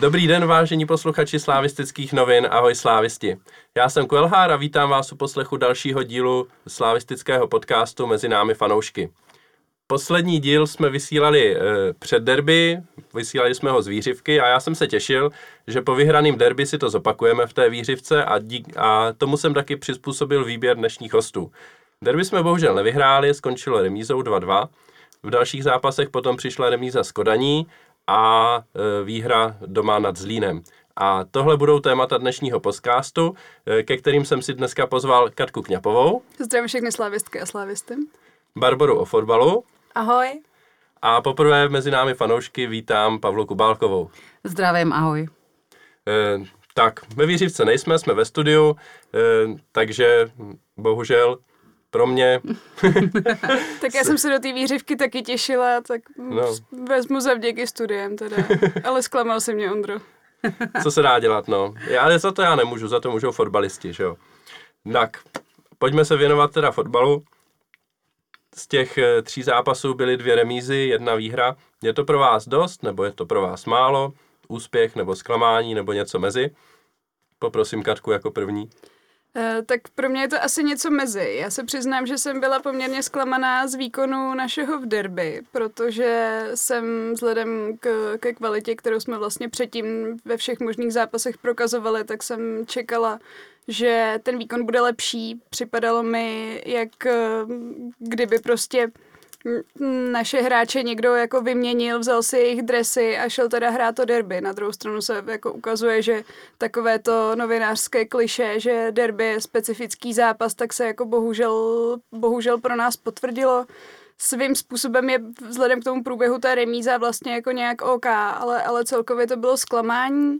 Dobrý den, vážení posluchači slávistických novin, ahoj slávisti. Já jsem Kuelhár a vítám vás u poslechu dalšího dílu slávistického podcastu Mezi námi fanoušky. Poslední díl jsme vysílali e, před derby, vysílali jsme ho z výřivky a já jsem se těšil, že po vyhraném derby si to zopakujeme v té výřivce a, dík, a tomu jsem taky přizpůsobil výběr dnešních hostů. Derby jsme bohužel nevyhráli, skončilo remízou 2-2. V dalších zápasech potom přišla remíza s Kodaní a e, výhra doma nad Zlínem. A tohle budou témata dnešního podcastu, e, ke kterým jsem si dneska pozval Katku Kňapovou. Zdravím všechny slávistky a slávisty. Barboru o fotbalu. Ahoj. A poprvé mezi námi fanoušky vítám Pavlu Kubálkovou. Zdravím, ahoj. E, tak, ve Výřivce nejsme, jsme ve studiu, e, takže bohužel pro mě. tak já jsem se do té výřivky taky těšila, tak no. vezmu za vděky studiem teda. Ale zklamal se mě Ondro. Co se dá dělat, no. Já za to já nemůžu, za to můžou fotbalisti, že jo. Tak, pojďme se věnovat teda fotbalu. Z těch eh, tří zápasů byly dvě remízy, jedna výhra. Je to pro vás dost, nebo je to pro vás málo? Úspěch nebo zklamání, nebo něco mezi? Poprosím Katku jako první. Uh, tak pro mě je to asi něco mezi. Já se přiznám, že jsem byla poměrně zklamaná z výkonu našeho v derby, protože jsem vzhledem k, ke kvalitě, kterou jsme vlastně předtím ve všech možných zápasech prokazovali, tak jsem čekala, že ten výkon bude lepší. Připadalo mi, jak eh, kdyby prostě naše hráče někdo jako vyměnil, vzal si jejich dresy a šel teda hrát to derby. Na druhou stranu se jako ukazuje, že takové to novinářské kliše, že derby je specifický zápas, tak se jako bohužel, bohužel pro nás potvrdilo. Svým způsobem je vzhledem k tomu průběhu ta remíza vlastně jako nějak OK, ale, ale celkově to bylo zklamání.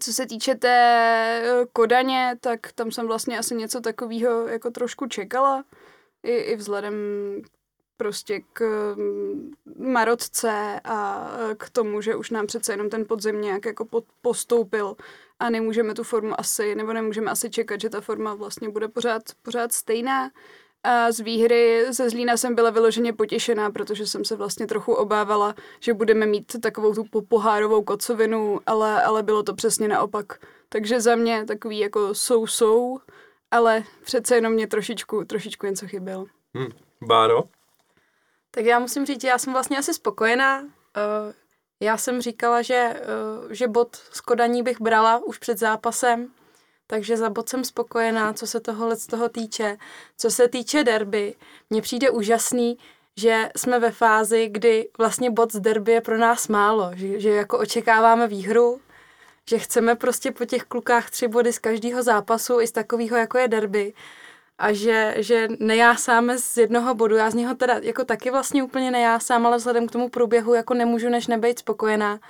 Co se týče té eh, Kodaně, tak tam jsem vlastně asi něco takového jako trošku čekala. I, i vzhledem prostě k mm, marotce a k tomu, že už nám přece jenom ten podzem nějak jako postoupil a nemůžeme tu formu asi, nebo nemůžeme asi čekat, že ta forma vlastně bude pořád, pořád stejná. A z výhry ze Zlína jsem byla vyloženě potěšená, protože jsem se vlastně trochu obávala, že budeme mít takovou tu pohárovou kocovinu, ale, ale bylo to přesně naopak. Takže za mě takový jako sou-sou, ale přece jenom mě trošičku, trošičku něco chybělo. Hmm. Báro? Tak já musím říct, já jsem vlastně asi spokojená. Eh, já jsem říkala, že, eh, že bod z Kodaní bych brala už před zápasem, takže za bod jsem spokojená, co se tohohle z toho týče. Co se týče derby, mně přijde úžasný, že jsme ve fázi, kdy vlastně bod z derby je pro nás málo, že, že jako očekáváme výhru, že chceme prostě po těch klukách tři body z každého zápasu i z takového, jako je derby a že, že nejásáme z jednoho bodu. Já z něho teda jako taky vlastně úplně nejásám, ale vzhledem k tomu průběhu jako nemůžu než nebejt spokojená,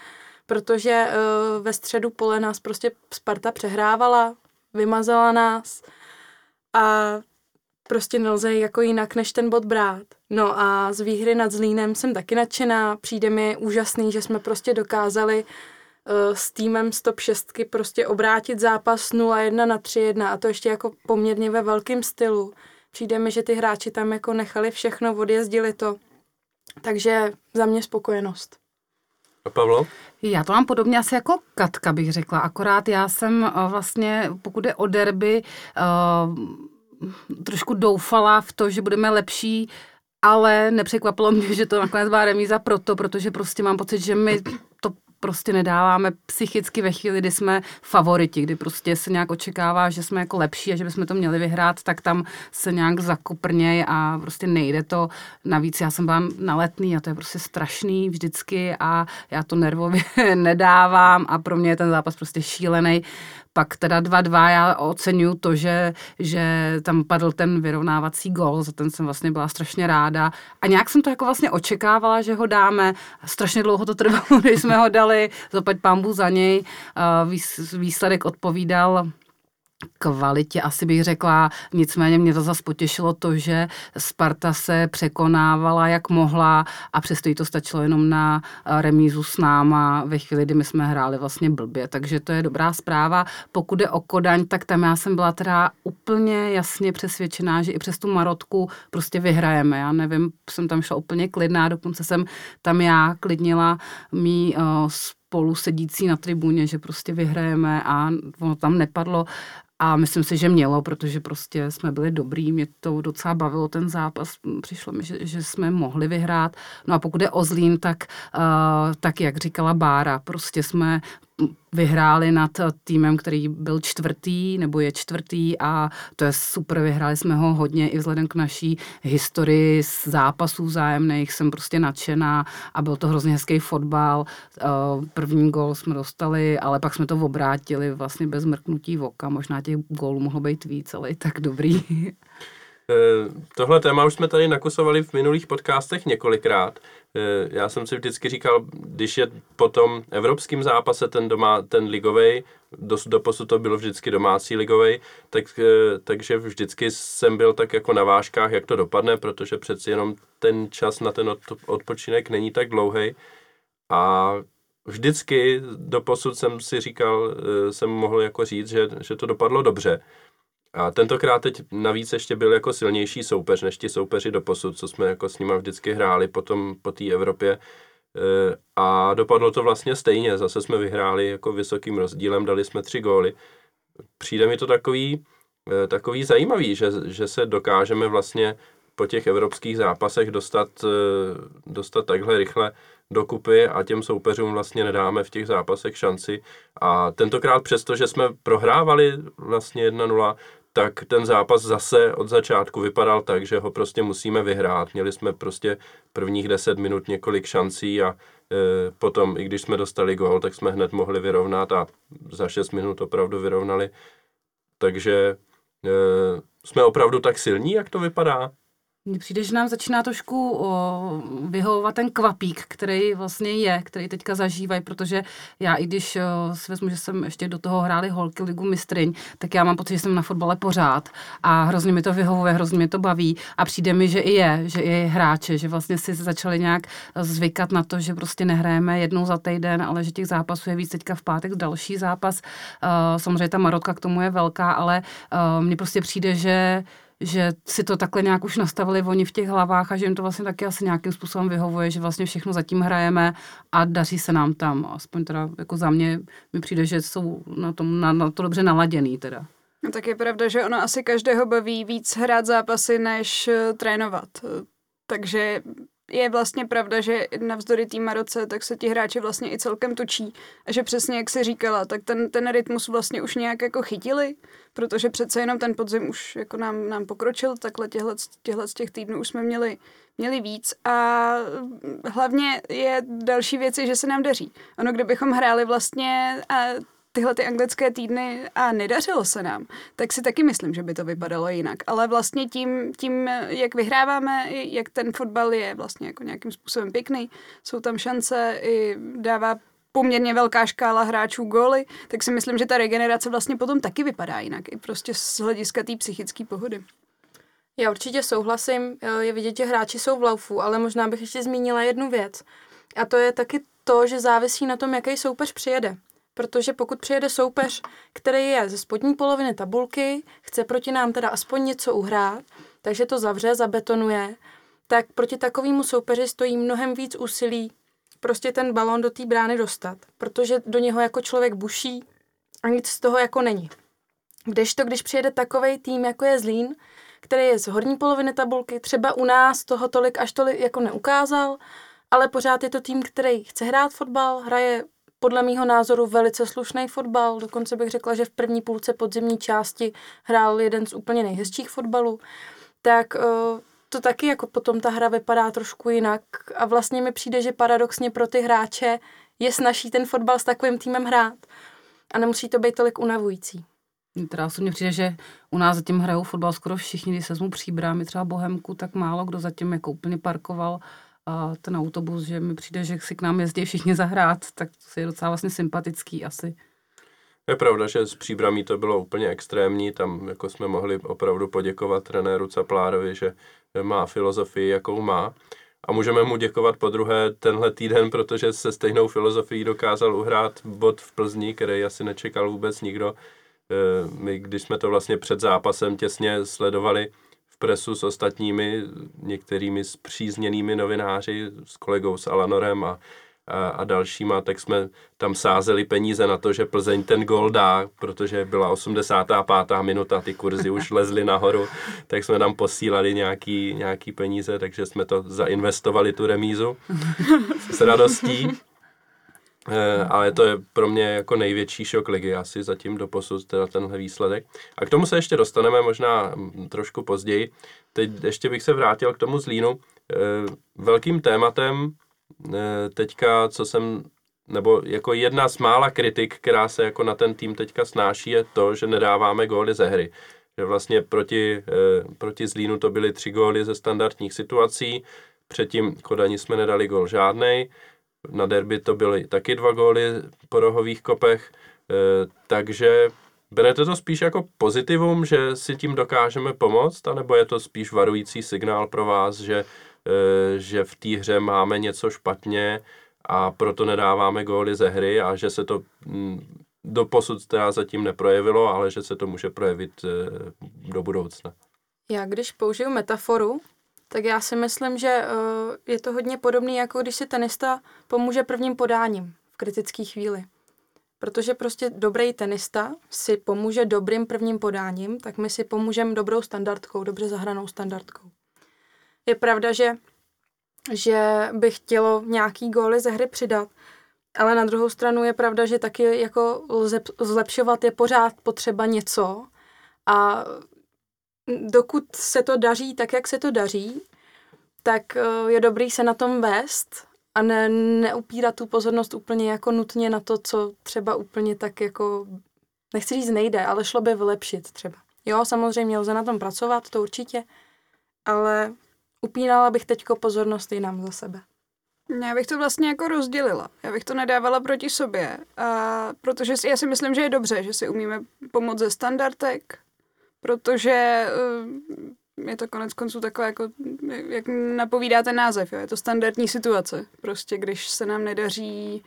protože uh, ve středu pole nás prostě Sparta přehrávala, vymazala nás a prostě nelze jako jinak, než ten bod brát. No a z výhry nad Zlínem jsem taky nadšená, přijde mi úžasný, že jsme prostě dokázali uh, s týmem z top 6 prostě obrátit zápas 0-1 na 3-1 a to ještě jako poměrně ve velkém stylu. Přijde mi, že ty hráči tam jako nechali všechno, odjezdili to. Takže za mě spokojenost. A Pavlo? Já to mám podobně asi jako Katka, bych řekla. Akorát já jsem eh, vlastně, pokud je o derby, uh, trošku doufala v to, že budeme lepší ale nepřekvapilo mě, že to nakonec byla remíza proto, protože prostě mám pocit, že my to prostě nedáváme psychicky ve chvíli, kdy jsme favoriti, kdy prostě se nějak očekává, že jsme jako lepší a že bychom to měli vyhrát, tak tam se nějak zakoprněj a prostě nejde to. Navíc já jsem byla na letný a to je prostě strašný vždycky a já to nervově nedávám a pro mě je ten zápas prostě šílený. Pak teda 2-2 já oceňuju to, že, že tam padl ten vyrovnávací gol, za ten jsem vlastně byla strašně ráda. A nějak jsem to jako vlastně očekávala, že ho dáme. Strašně dlouho to trvalo, než jsme ho dali, zopět pambu za něj. Výsledek odpovídal kvalitě asi bych řekla, nicméně mě to zase potěšilo to, že Sparta se překonávala jak mohla a přesto jí to stačilo jenom na eh, remízu s náma ve chvíli, kdy my jsme hráli vlastně blbě, takže to je dobrá zpráva. Pokud je o Kodaň, tak tam já jsem byla teda úplně jasně přesvědčená, že i přes tu Marotku prostě vyhrajeme. Já nevím, jsem tam šla úplně klidná, dokonce jsem tam já klidnila mý uh, spolu sedící na tribuně, že prostě vyhrajeme a ono tam nepadlo. A myslím si, že mělo, protože prostě jsme byli dobrý, mě to docela bavilo ten zápas, přišlo mi, že, že jsme mohli vyhrát. No a pokud je o Zlín, tak, uh, tak jak říkala Bára, prostě jsme vyhráli nad týmem, který byl čtvrtý nebo je čtvrtý a to je super, vyhráli jsme ho hodně i vzhledem k naší historii z zápasů vzájemných, jsem prostě nadšená a byl to hrozně hezký fotbal. Eh, první gol jsme dostali, ale pak jsme to obrátili vlastně bez mrknutí oka, možná těch gólů mohlo být víc, ale i tak dobrý. Eh, tohle téma už jsme tady nakusovali v minulých podcastech několikrát. Eh, já jsem si vždycky říkal, když je po tom evropském zápase ten, doma, ten ligovej, do, doposud to bylo vždycky domácí ligovej, tak, eh, takže vždycky jsem byl tak jako na vážkách, jak to dopadne, protože přeci jenom ten čas na ten odpočinek není tak dlouhý. A vždycky doposud jsem si říkal, jsem mohl jako říct, že, že to dopadlo dobře. A tentokrát teď navíc ještě byl jako silnější soupeř než ti soupeři do posud, co jsme jako s nima vždycky hráli potom po té Evropě. E, a dopadlo to vlastně stejně. Zase jsme vyhráli jako vysokým rozdílem, dali jsme tři góly. Přijde mi to takový, e, takový zajímavý, že, že se dokážeme vlastně po těch evropských zápasech dostat, e, dostat takhle rychle dokupy a těm soupeřům vlastně nedáme v těch zápasech šanci. A tentokrát přesto, že jsme prohrávali vlastně 1-0, tak ten zápas zase od začátku vypadal tak, že ho prostě musíme vyhrát. Měli jsme prostě prvních 10 minut několik šancí a e, potom, i když jsme dostali gol, tak jsme hned mohli vyrovnat a za 6 minut opravdu vyrovnali. Takže e, jsme opravdu tak silní, jak to vypadá? Mně přijde, že nám začíná trošku vyhovovat ten kvapík, který vlastně je, který teďka zažívají, protože já i když si vezmu, že jsem ještě do toho hráli holky ligu mistryň, tak já mám pocit, že jsem na fotbale pořád a hrozně mi to vyhovuje, hrozně mi to baví a přijde mi, že i je, že i hráče, že vlastně si začali nějak zvykat na to, že prostě nehrajeme jednou za týden, ale že těch zápasů je víc teďka v pátek další zápas. Samozřejmě ta marotka k tomu je velká, ale mně prostě přijde, že že si to takhle nějak už nastavili oni v těch hlavách a že jim to vlastně taky asi nějakým způsobem vyhovuje, že vlastně všechno zatím hrajeme a daří se nám tam. Aspoň teda jako za mě mi přijde, že jsou na, tom, na, na to dobře naladěný teda. No tak je pravda, že ono asi každého baví víc hrát zápasy, než uh, trénovat. Takže je vlastně pravda, že navzdory té Maroce, tak se ti hráči vlastně i celkem točí. A že přesně jak si říkala, tak ten, ten rytmus vlastně už nějak jako chytili, protože přece jenom ten podzim už jako nám, nám pokročil, takhle těhle, těhle z těch týdnů už jsme měli, měli víc a hlavně je další věci, že se nám daří. Ono, kdybychom hráli vlastně a tyhle ty anglické týdny a nedařilo se nám, tak si taky myslím, že by to vypadalo jinak. Ale vlastně tím, tím jak vyhráváme, jak ten fotbal je vlastně jako nějakým způsobem pěkný, jsou tam šance, i dává poměrně velká škála hráčů góly, tak si myslím, že ta regenerace vlastně potom taky vypadá jinak, i prostě z hlediska té psychické pohody. Já určitě souhlasím, je vidět, že hráči jsou v laufu, ale možná bych ještě zmínila jednu věc. A to je taky to, že závisí na tom, jaký soupeř přijede protože pokud přijede soupeř, který je ze spodní poloviny tabulky, chce proti nám teda aspoň něco uhrát, takže to zavře, zabetonuje, tak proti takovému soupeři stojí mnohem víc úsilí prostě ten balon do té brány dostat, protože do něho jako člověk buší a nic z toho jako není. Kdežto, když přijede takový tým, jako je Zlín, který je z horní poloviny tabulky, třeba u nás toho tolik až tolik jako neukázal, ale pořád je to tým, který chce hrát fotbal, hraje podle mýho názoru velice slušný fotbal, dokonce bych řekla, že v první půlce podzimní části hrál jeden z úplně nejhezčích fotbalů, tak uh, to taky jako potom ta hra vypadá trošku jinak. A vlastně mi přijde, že paradoxně pro ty hráče je snaží ten fotbal s takovým týmem hrát. A nemusí to být tolik unavující. Teda osobně přijde, že u nás zatím hrajou fotbal skoro všichni, když se vezmu příbrámy, třeba Bohemku, tak málo kdo zatím jako úplně parkoval a ten autobus, že mi přijde, že si k nám jezdí všichni zahrát, tak to je docela vlastně sympatický asi. Je pravda, že s příbramí to bylo úplně extrémní, tam jako jsme mohli opravdu poděkovat trenéru Caplárovi, že má filozofii, jakou má. A můžeme mu děkovat po druhé tenhle týden, protože se stejnou filozofií dokázal uhrát bod v Plzni, který asi nečekal vůbec nikdo. E, my, když jsme to vlastně před zápasem těsně sledovali, presu s ostatními, některými zpřízněnými novináři, s kolegou s Alanorem a, a, a dalšíma, tak jsme tam sázeli peníze na to, že Plzeň ten gol dá, protože byla 85. minuta, ty kurzy už lezly nahoru, tak jsme tam posílali nějaký, nějaký peníze, takže jsme to zainvestovali tu remízu s radostí. Eh, ale to je pro mě jako největší šok ligy asi zatím do posud teda tenhle výsledek. A k tomu se ještě dostaneme možná mm, trošku později. Teď ještě bych se vrátil k tomu Zlínu. Eh, velkým tématem eh, teďka, co jsem, nebo jako jedna z mála kritik, která se jako na ten tým teďka snáší, je to, že nedáváme góly ze hry. Že vlastně proti, proti Zlínu to byly tři góly ze standardních situací, předtím Kodani jsme nedali gól žádnej, na derby to byly taky dva góly po rohových kopech, eh, takže berete to spíš jako pozitivum, že si tím dokážeme pomoct, anebo je to spíš varující signál pro vás, že, eh, že v té hře máme něco špatně a proto nedáváme góly ze hry a že se to do posud teda zatím neprojevilo, ale že se to může projevit eh, do budoucna. Já když použiju metaforu, tak já si myslím, že uh, je to hodně podobné, jako když si tenista pomůže prvním podáním v kritické chvíli. Protože prostě dobrý tenista si pomůže dobrým prvním podáním, tak my si pomůžeme dobrou standardkou, dobře zahranou standardkou. Je pravda, že, že by chtělo nějaký góly ze hry přidat, ale na druhou stranu je pravda, že taky jako zlepšovat je pořád potřeba něco a dokud se to daří tak, jak se to daří, tak eh, je dobrý se na tom vést a ne, neupírat tu pozornost úplně jako nutně na to, co třeba úplně tak jako, nechci říct nejde, ale šlo by vylepšit třeba. Jo, samozřejmě lze na tom pracovat, to určitě, ale upínala bych teďko pozornost jinam za sebe. Já bych to vlastně jako rozdělila. Já bych to nedávala proti sobě, a protože já si myslím, že je dobře, že si umíme pomoct ze standardek, protože uh, je to konec konců takové, jako, jak napovídá ten název, jo? je to standardní situace. Prostě když se nám nedaří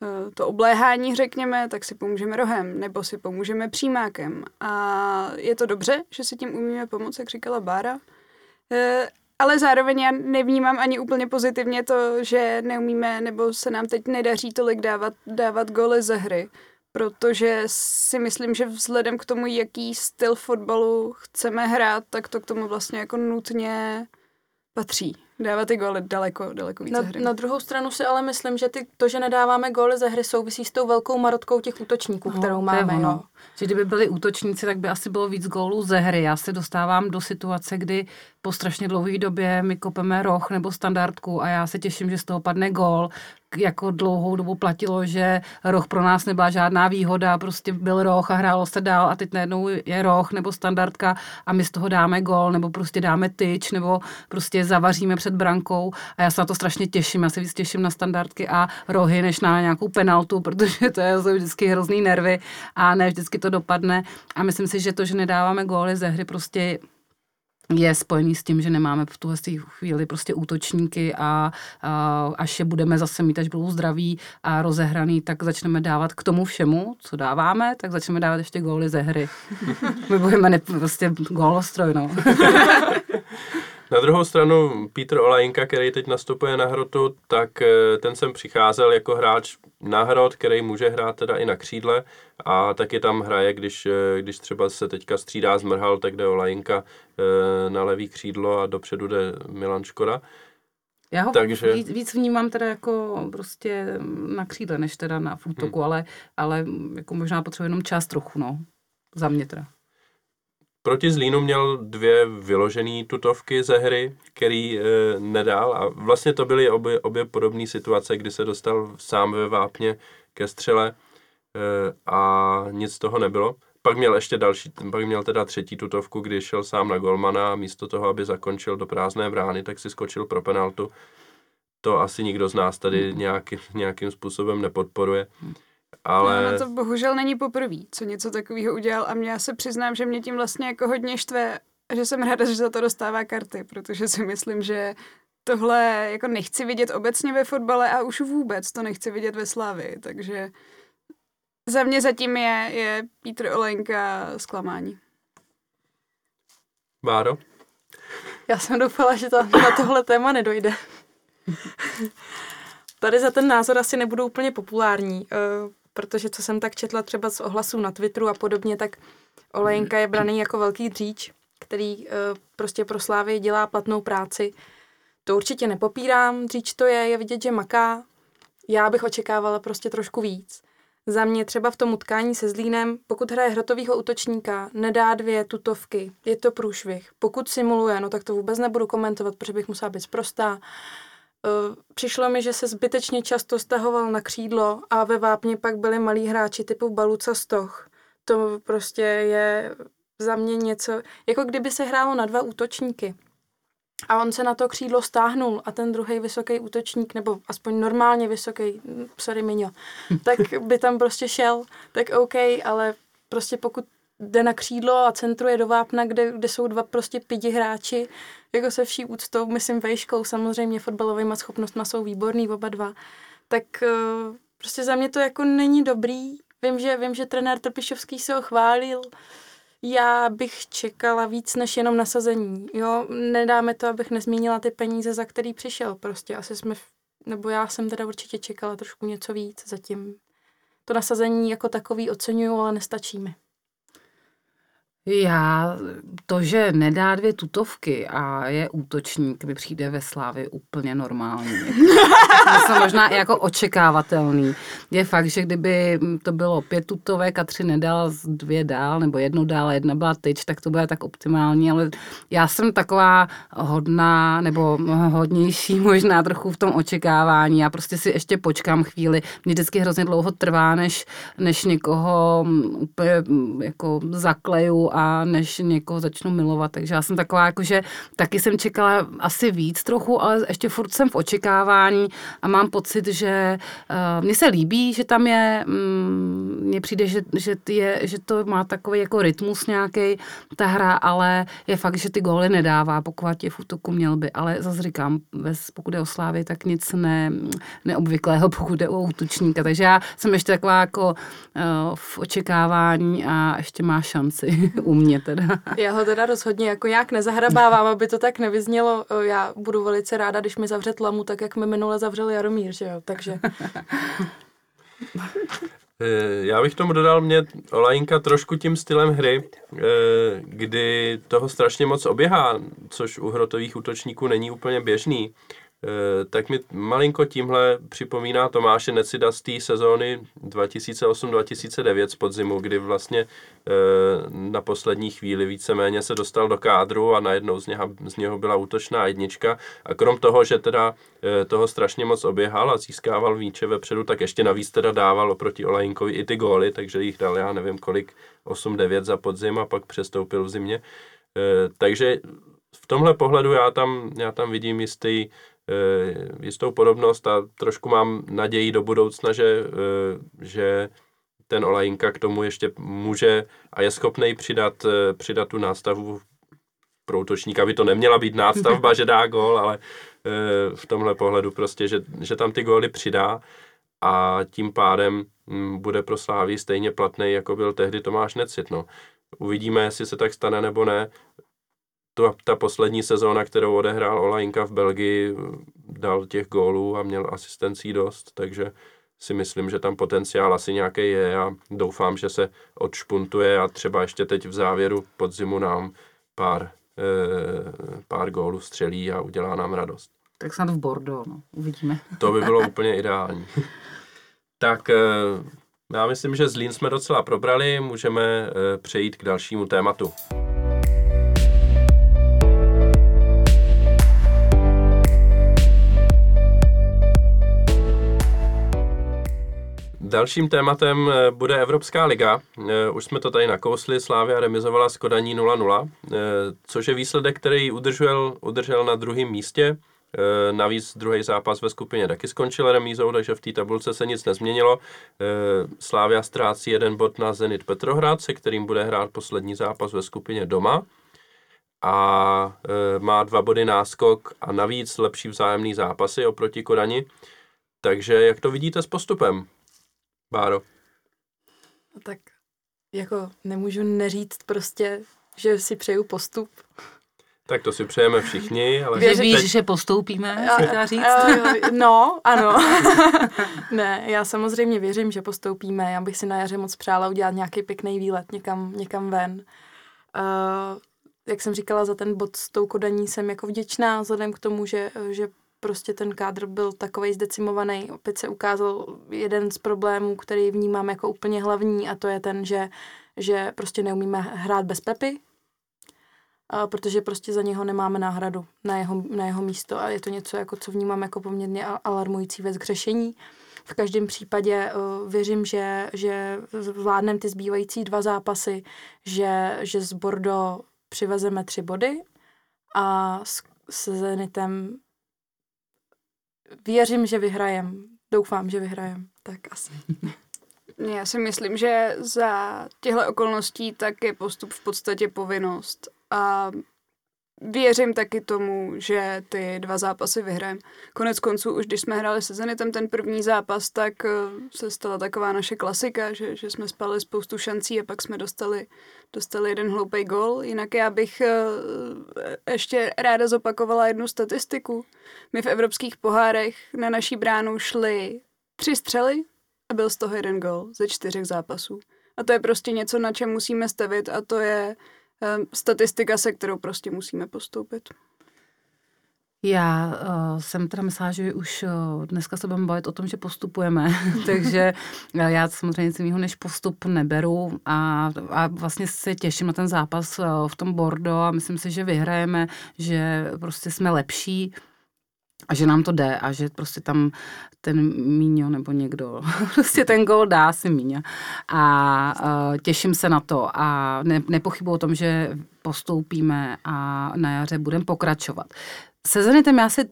uh, to obléhání, řekněme, tak si pomůžeme rohem, nebo si pomůžeme přímákem. A je to dobře, že si tím umíme pomoct, jak říkala Bára. Uh, ale zároveň já nevnímám ani úplně pozitivně to, že neumíme, nebo se nám teď nedaří tolik dávat, dávat goly ze hry protože si myslím, že vzhledem k tomu, jaký styl fotbalu chceme hrát, tak to k tomu vlastně jako nutně patří. Dávat ty góly daleko, daleko více na, hry. Na druhou stranu si ale myslím, že ty, to, že nedáváme góly ze hry, souvisí s tou velkou marotkou těch útočníků, no, kterou máme. No. Že kdyby byli útočníci, tak by asi bylo víc gólů ze hry. Já se dostávám do situace, kdy po strašně dlouhé době my kopeme roh nebo standardku a já se těším, že z toho padne gól. Jako dlouhou dobu platilo, že roh pro nás nebyla žádná výhoda, prostě byl roh a hrálo se dál a teď najednou je roh nebo standardka a my z toho dáme gól nebo prostě dáme tyč nebo prostě zavaříme před brankou a já se na to strašně těším. Já se víc těším na standardky a rohy, než na nějakou penaltu, protože to je vždycky hrozný nervy a ne vždycky to dopadne a myslím si, že to, že nedáváme góly ze hry prostě je spojený s tím, že nemáme v tuhle chvíli prostě útočníky a, a až je budeme zase mít, až budou zdraví a rozehraný, tak začneme dávat k tomu všemu, co dáváme, tak začneme dávat ještě góly ze hry. My budeme ne, prostě gólostroj, no. Na druhou stranu Petr Olajinka, který teď nastupuje na hrotu, tak eh, ten sem přicházel jako hráč na hrot, který může hrát teda i na křídle a taky tam hraje, když, eh, když třeba se teďka střídá zmrhal, tak jde Olajinka eh, na levý křídlo a dopředu jde Milan Škoda. Já ho Takže... víc, víc vnímám teda jako prostě na křídle, než teda na v útoku, hmm. ale, ale jako možná potřebuje jenom čas trochu, no. Za mě teda. Proti Zlínu měl dvě vyložené tutovky ze hry, který e, nedal a vlastně to byly obě, obě podobné situace, kdy se dostal sám ve vápně ke střele e, a nic z toho nebylo. Pak měl ještě další, pak měl teda třetí tutovku, kdy šel sám na golmana a místo toho, aby zakončil do prázdné brány, tak si skočil pro penaltu. To asi nikdo z nás tady nějaký, nějakým způsobem nepodporuje. Ale... No, to bohužel není poprvé, co něco takového udělal a já se přiznám, že mě tím vlastně jako hodně štve a že jsem ráda, že za to dostává karty, protože si myslím, že tohle jako nechci vidět obecně ve fotbale a už vůbec to nechci vidět ve Slávi, takže za mě zatím je, je Pítr Olenka zklamání. Báro? Já jsem doufala, že to, na tohle téma nedojde. tady za ten názor asi nebudu úplně populární, uh, protože co jsem tak četla třeba z ohlasů na Twitteru a podobně, tak Olejnka je braný jako velký dříč, který uh, prostě pro Slávy dělá platnou práci. To určitě nepopírám, dříč to je, je vidět, že maká. Já bych očekávala prostě trošku víc. Za mě třeba v tom utkání se Zlínem, pokud hraje hrotovýho útočníka, nedá dvě tutovky, je to průšvih. Pokud simuluje, no tak to vůbec nebudu komentovat, protože bych musela být zprostá. Přišlo mi, že se zbytečně často stahoval na křídlo a ve vápně pak byli malí hráči typu Baluca Stoch. To prostě je za mě něco, jako kdyby se hrálo na dva útočníky. A on se na to křídlo stáhnul a ten druhý vysoký útočník, nebo aspoň normálně vysoký, sorry Miňo, tak by tam prostě šel, tak OK, ale prostě pokud jde na křídlo a centruje do vápna, kde, kde jsou dva prostě pidi hráči, jako se vší úctou, myslím vejškou, samozřejmě fotbalovými schopnostmi jsou výborný oba dva, tak uh, prostě za mě to jako není dobrý. Vím, že, vím, že trenér Trpišovský se ho chválil, já bych čekala víc než jenom nasazení. Jo, nedáme to, abych nezmínila ty peníze, za který přišel. Prostě asi jsme, nebo já jsem teda určitě čekala trošku něco víc zatím. To nasazení jako takový oceňuju, ale nestačí mi. Já to, že nedá dvě tutovky a je útočník, mi přijde ve Slávě úplně normální. to možná i jako očekávatelný. Je fakt, že kdyby to bylo pět tutovek a tři nedal, dvě dál, nebo jednu dál, jedna byla tyč, tak to bude tak optimální, ale já jsem taková hodná, nebo hodnější možná trochu v tom očekávání. Já prostě si ještě počkám chvíli. Mě vždycky hrozně dlouho trvá, než, než někoho úplně jako zakleju a než někoho začnu milovat. Takže já jsem taková, jakože taky jsem čekala asi víc trochu, ale ještě furt jsem v očekávání a mám pocit, že uh, mně se líbí, že tam je, mm, mně přijde, že, že, je, že to má takový jako rytmus nějaký ta hra, ale je fakt, že ty góly nedává, pokud je v útoku měl by, ale zase říkám, bez, pokud je o Slávy, tak nic ne, neobvyklého, pokud je o útočníka. Takže já jsem ještě taková jako uh, v očekávání a ještě má šanci u mě teda. Já ho teda rozhodně jako nějak nezahrabávám, aby to tak nevyznělo. Já budu velice ráda, když mi zavře tlamu, tak jak mi minule zavřel Jaromír, že jo, takže... Eh, já bych tomu dodal mě Olajinka trošku tím stylem hry, eh, kdy toho strašně moc oběhá, což u hrotových útočníků není úplně běžný. Eh, tak mi malinko tímhle připomíná Tomáše Necida z té sezóny 2008-2009 z podzimu, kdy vlastně eh, na poslední chvíli víceméně se dostal do kádru a najednou z něho, z něho byla útočná jednička a krom toho, že teda eh, toho strašně moc oběhal a získával míče vepředu, tak ještě navíc teda dával oproti Olajinkovi i ty góly, takže jich dal já nevím kolik, 8-9 za podzim a pak přestoupil v zimě. Takže v tomhle pohledu já tam, já tam vidím jistý, jistou podobnost a trošku mám naději do budoucna, že, eh, že ten Olajinka k tomu ještě může a je schopný přidat, eh, přidat tu nástavu pro útočníka, aby to neměla být nástavba, že dá gól, ale v tomhle pohledu prostě, že, že tam ty góly přidá a tím pádem hm, bude pro Slávy stejně platný, jako byl tehdy Tomáš Necit. No. Uvidíme, jestli se tak stane nebo ne to, ta poslední sezóna, kterou odehrál Olajinka v Belgii, dal těch gólů a měl asistencí dost, takže si myslím, že tam potenciál asi nějaký je a doufám, že se odšpuntuje a třeba ještě teď v závěru podzimu nám pár, e, pár gólů střelí a udělá nám radost. Tak snad v Bordeaux, no. uvidíme. To by bylo úplně ideální. tak e, já myslím, že Zlín jsme docela probrali, můžeme e, přejít k dalšímu tématu. Dalším tématem eh, bude Evropská liga. Eh, už jsme to tady nakousli, Slávia remizovala s Kodaní 0-0, eh, což je výsledek, který udržel, udržel na druhém místě. Navíc druhý zápas ve skupině taky skončil remízou, takže v té tabulce se nic nezměnilo. Slávia ztrácí jeden bod na Zenit Petrohrad, se kterým bude hrát poslední zápas ve skupině doma a má dva body náskok a navíc lepší vzájemný zápasy oproti Kodani. Takže jak to vidíte s postupem? Báro. No tak jako nemůžu neříct prostě, že si přeju postup. Tak to si přejeme všichni, ale Že víš, teď, že postoupíme, A- říct. a- No, ano. ne, já samozřejmě věřím, že postoupíme. Já bych si na jaře moc přála udělat nějaký pěkný výlet někam, někam ven. Uh, jak jsem říkala, za ten bod s tou kodaní jsem jako vděčná, vzhledem k tomu, že, že prostě ten kádr byl takovej zdecimovaný. Opět se ukázal jeden z problémů, který vnímám jako úplně hlavní a to je ten, že, že prostě neumíme hrát bez Pepy, protože prostě za něho nemáme náhradu na jeho, na jeho místo a je to něco, jako, co vnímám jako poměrně alarmující věc k řešení. V každém případě uh, věřím, že, že zvládneme ty zbývající dva zápasy, že, že z Bordo přivezeme tři body a s, se Zenitem věřím, že vyhrajem. Doufám, že vyhrajem. Tak asi. Já si myslím, že za těchto okolností tak je postup v podstatě povinnost. A věřím taky tomu, že ty dva zápasy vyhrajeme. Konec konců, už když jsme hráli se Zenitem ten první zápas, tak eh, se stala taková naše klasika, že, že jsme spali spoustu šancí a pak jsme dostali, dostali jeden hloupý gol. Jinak já bych eh, ještě ráda zopakovala jednu statistiku. My v evropských pohárech na naší bránu šly tři střely a byl z toho jeden gol ze čtyřech zápasů. A to je prostě něco, na čem musíme stavit a to je statistika, se kterou prostě musíme postoupit. Já uh, jsem teda myslela, že už uh, dneska se budeme bavit o tom, že postupujeme, takže uh, já samozřejmě nic jiného než postup neberu a, a vlastně se těším na ten zápas uh, v tom Bordo a myslím si, že vyhrajeme, že prostě jsme lepší a že nám to jde a že prostě tam ten Míňo nebo někdo prostě ten gol dá si Míňa. A uh, těším se na to a ne, nepochybuji o tom, že postoupíme a na jaře budeme pokračovat. Se Zenitem já si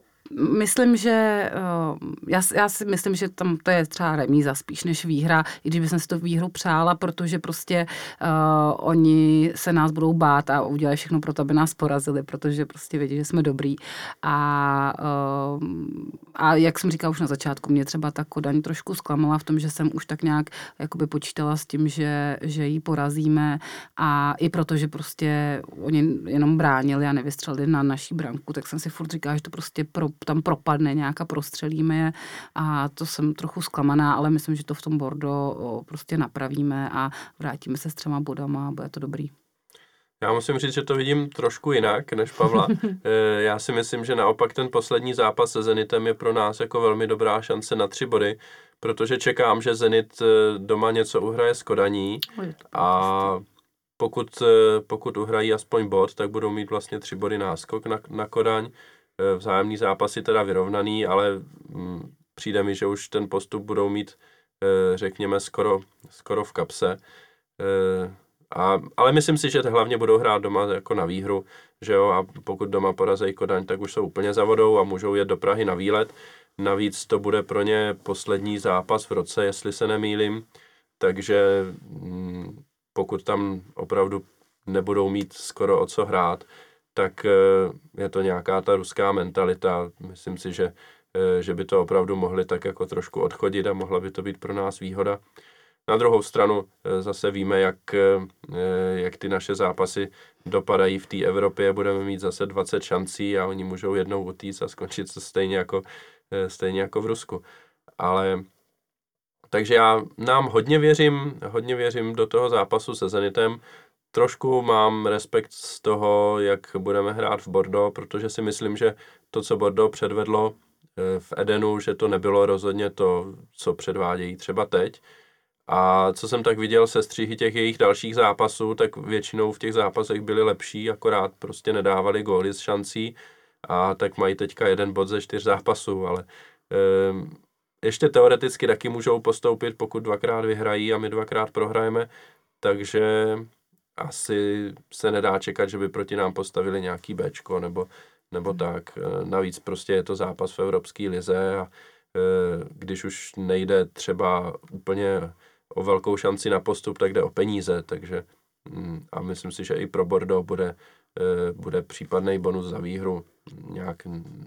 myslím, že uh, já, já si myslím, že tam to je třeba remíza spíš než výhra, i když bych si to výhru přála, protože prostě uh, oni se nás budou bát a udělají všechno pro to, aby nás porazili, protože prostě vědí, že jsme dobrý. A, uh, a jak jsem říkala už na začátku, mě třeba ta Kodaň trošku zklamala v tom, že jsem už tak nějak jakoby počítala s tím, že, že ji porazíme a i protože prostě oni jenom bránili a nevystřelili na naší branku, tak jsem si furt říkala, že to prostě pro, tam propadne nějak a prostřelíme je a to jsem trochu zklamaná, ale myslím, že to v tom Bordo prostě napravíme a vrátíme se s třema bodama a bude to dobrý. Já musím říct, že to vidím trošku jinak než Pavla. Eh, Já si myslím, že naopak ten poslední zápas se Zenitem je pro nás jako velmi dobrá šance na tři body, protože čekám, že Zenit eh, doma něco uhraje s Kodaní a pokud, eh, pokud uhrají aspoň bod, tak budou mít vlastně tři body náskok na, na Kodaň. Eh, Vzájemný zápasy teda vyrovnaný, ale mm, přijde mi, že už ten postup budou mít, eh, řekněme, skoro, skoro v kapse. Eh, A, ale myslím si, že hlavně budou hrát doma jako na výhru, že jo, a pokud doma porazejí Kodaň, tak už jsou úplně za vodou a můžou jet do Prahy na výlet. Navíc to bude pro ně poslední zápas v roce, jestli se nemýlim, takže mm, pokud tam opravdu nebudou mít skoro o co hrát, tak eh, je to nějaká ta ruská mentalita. Myslím si, že, eh, že by to opravdu mohli tak jako trošku odchodit a mohla by to být pro nás výhoda. Na druhou stranu eh, zase víme, jak, jak ty naše zápasy dopadají v té Evropě. Budeme mít zase 20 šancí a oni můžou jednou utíct a skončit se stejně jako, stejně jako v Rusku. Ale takže já nám hodně věřím, hodně věřím do toho zápasu se Zenitem. Trošku mám respekt z toho, jak budeme hrát v Bordeaux, protože si myslím, že to, co Bordeaux předvedlo eh, v Edenu, že to nebylo rozhodně to, co předvádějí třeba teď. A co jsem tak viděl se stříhy těch jejich dalších zápasů, tak většinou v těch zápasech byli lepší, akorát prostě nedávali góly z šancí a tak mají teďka jeden bod ze čtyř zápasů, ale um, ještě teoreticky taky můžou postoupit, pokud dvakrát vyhrají a my dvakrát prohrajeme, takže asi se nedá čekat, že by proti nám postavili nějaký Bčko nebo, nebo tak. E, Navíc prostě je to zápas v Evropské lize a e, když už nejde třeba úplně o velkou šanci na postup, tak jde o peníze, takže mm, a myslím si, že i pro Bordeaux bude, e, bude případný bonus za výhru nějak,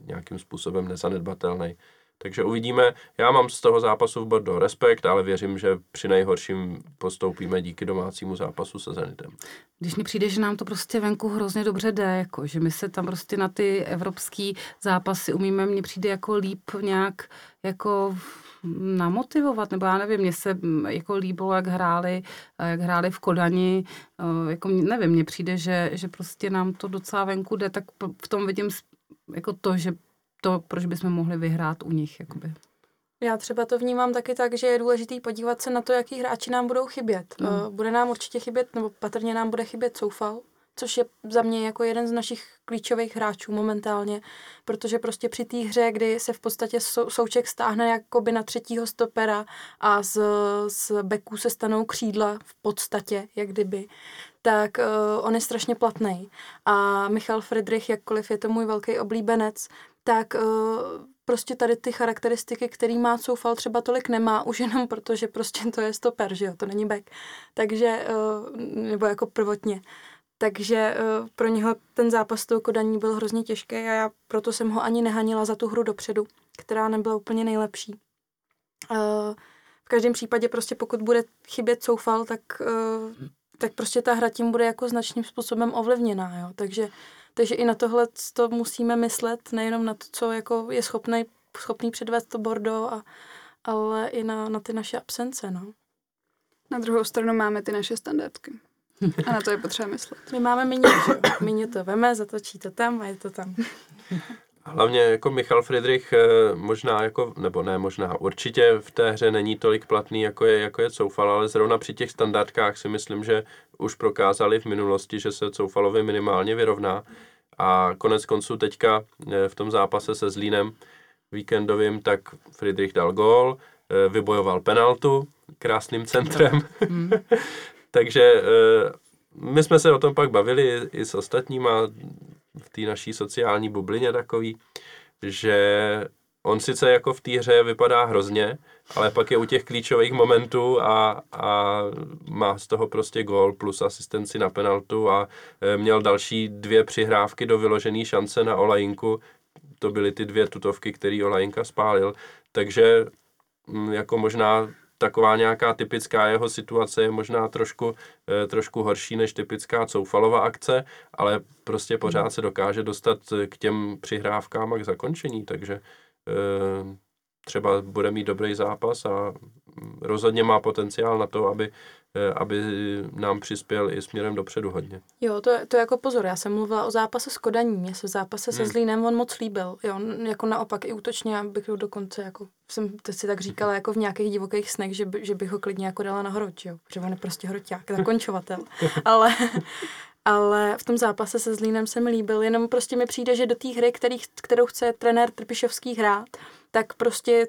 nějakým způsobem nezanedbatelný. Takže uvidíme. Já mám z toho zápasu v Bordeaux respekt, ale věřím, že při nejhorším postoupíme díky domácímu zápasu se Zenitem. Když mi přijde, že nám to prostě venku hrozně dobře jde, jako, že my se tam prostě na ty evropský zápasy umíme, mně přijde jako líp nějak jako namotivovat, nebo já nevím, mně se mm, jako líbilo, jak hráli, jak hráli v Kodani, eh, jako nevím, mně přijde, že, že prostě nám to docela venku jde, tak v tom vidím jako to, že to, proč bychom mohli vyhrát u nich. Jakoby. Já třeba to vnímám taky tak, že je důležité podívat se na to, jaký hráči nám budou chybět. Mm. Bude nám určitě chybět, nebo patrně nám bude chybět Soufal, což je za mě jako jeden z našich klíčových hráčů momentálně, protože prostě při té hře, kdy se v podstatě sou, Souček stáhne jakoby na třetího stopera a z, z beků se stanou křídla v podstatě, jak kdyby, tak uh, on je strašně platný. A Michal Friedrich, jakkoliv je to můj velký oblíbenec, tak uh, prostě tady ty charakteristiky, který má Soufal, třeba tolik nemá, už jenom proto, že prostě to je stoper, že jo, to není back. Takže, uh, nebo jako prvotně. Takže uh, pro něho ten zápas s tou Kodaní byl hrozně těžký a já proto jsem ho ani nehanila za tu hru dopředu, která nebyla úplně nejlepší. V každém případě prostě pokud bude chybět Soufal, tak, tak prostě ta hra tím bude jako značným způsobem ovlivněná, jo. Takže takže i na tohle to musíme myslet, nejenom na to, co jako je schopný, schopný předvést to Bordeaux, a, ale i na, na ty naše absence. No. Na druhou stranu máme ty naše standardky. A na to je potřeba myslet. My máme mině, Mině to veme, zatočí to tam a je to tam. Hlavně jako Michal Friedrich eh, možná jako, nebo ne možná, určitě v té hře není tolik platný, jako je, jako je Coufal, ale zrovna při těch standardkách si myslím, že už prokázali v minulosti, že se Coufalovi minimálně vyrovná. A konec konců teďka eh, v tom zápase se Zlínem víkendovým, tak Friedrich dal gól, eh, vybojoval penaltu krásným centrem. Mm. Takže my jsme se o tom pak bavili i s ostatníma v té naší sociální bublině takový, že on sice jako v té hře vypadá hrozně, ale pak je u těch klíčových momentů a, a má z toho prostě gol plus asistenci na penaltu a e, měl další dvě přihrávky do vyložené šance na Olajinku. To byly ty dvě tutovky, které Olajinka spálil. Takže mm, jako možná taková nějaká typická jeho situace je možná trošku, eh, trošku horší než typická Coufalova akce, ale prostě pořád se dokáže dostat k těm přihrávkám a k zakončení, takže eh, třeba bude mít dobrý zápas a rozhodně má potenciál na to, aby Eh, aby nám přispěl i směrem dopředu hodně. Jo, to, to jako pozor, já jsem mluvila o zápase s Kodaní, mě se v zápase hmm. se Zlínem on moc líbil, jo, jako naopak i útočně, bych to dokonce, jako jsem to si tak říkala, jako v nějakých divokých snech, že, by, že bych ho klidně jako dala na hroť, jo, protože on je prostě hroťák, zakončovatel, ale, ale v tom zápase se Zlínem se mi líbil, jenom prostě mi přijde, že do té hry, který, kterou chce trenér Trpišovský hrát, tak prostě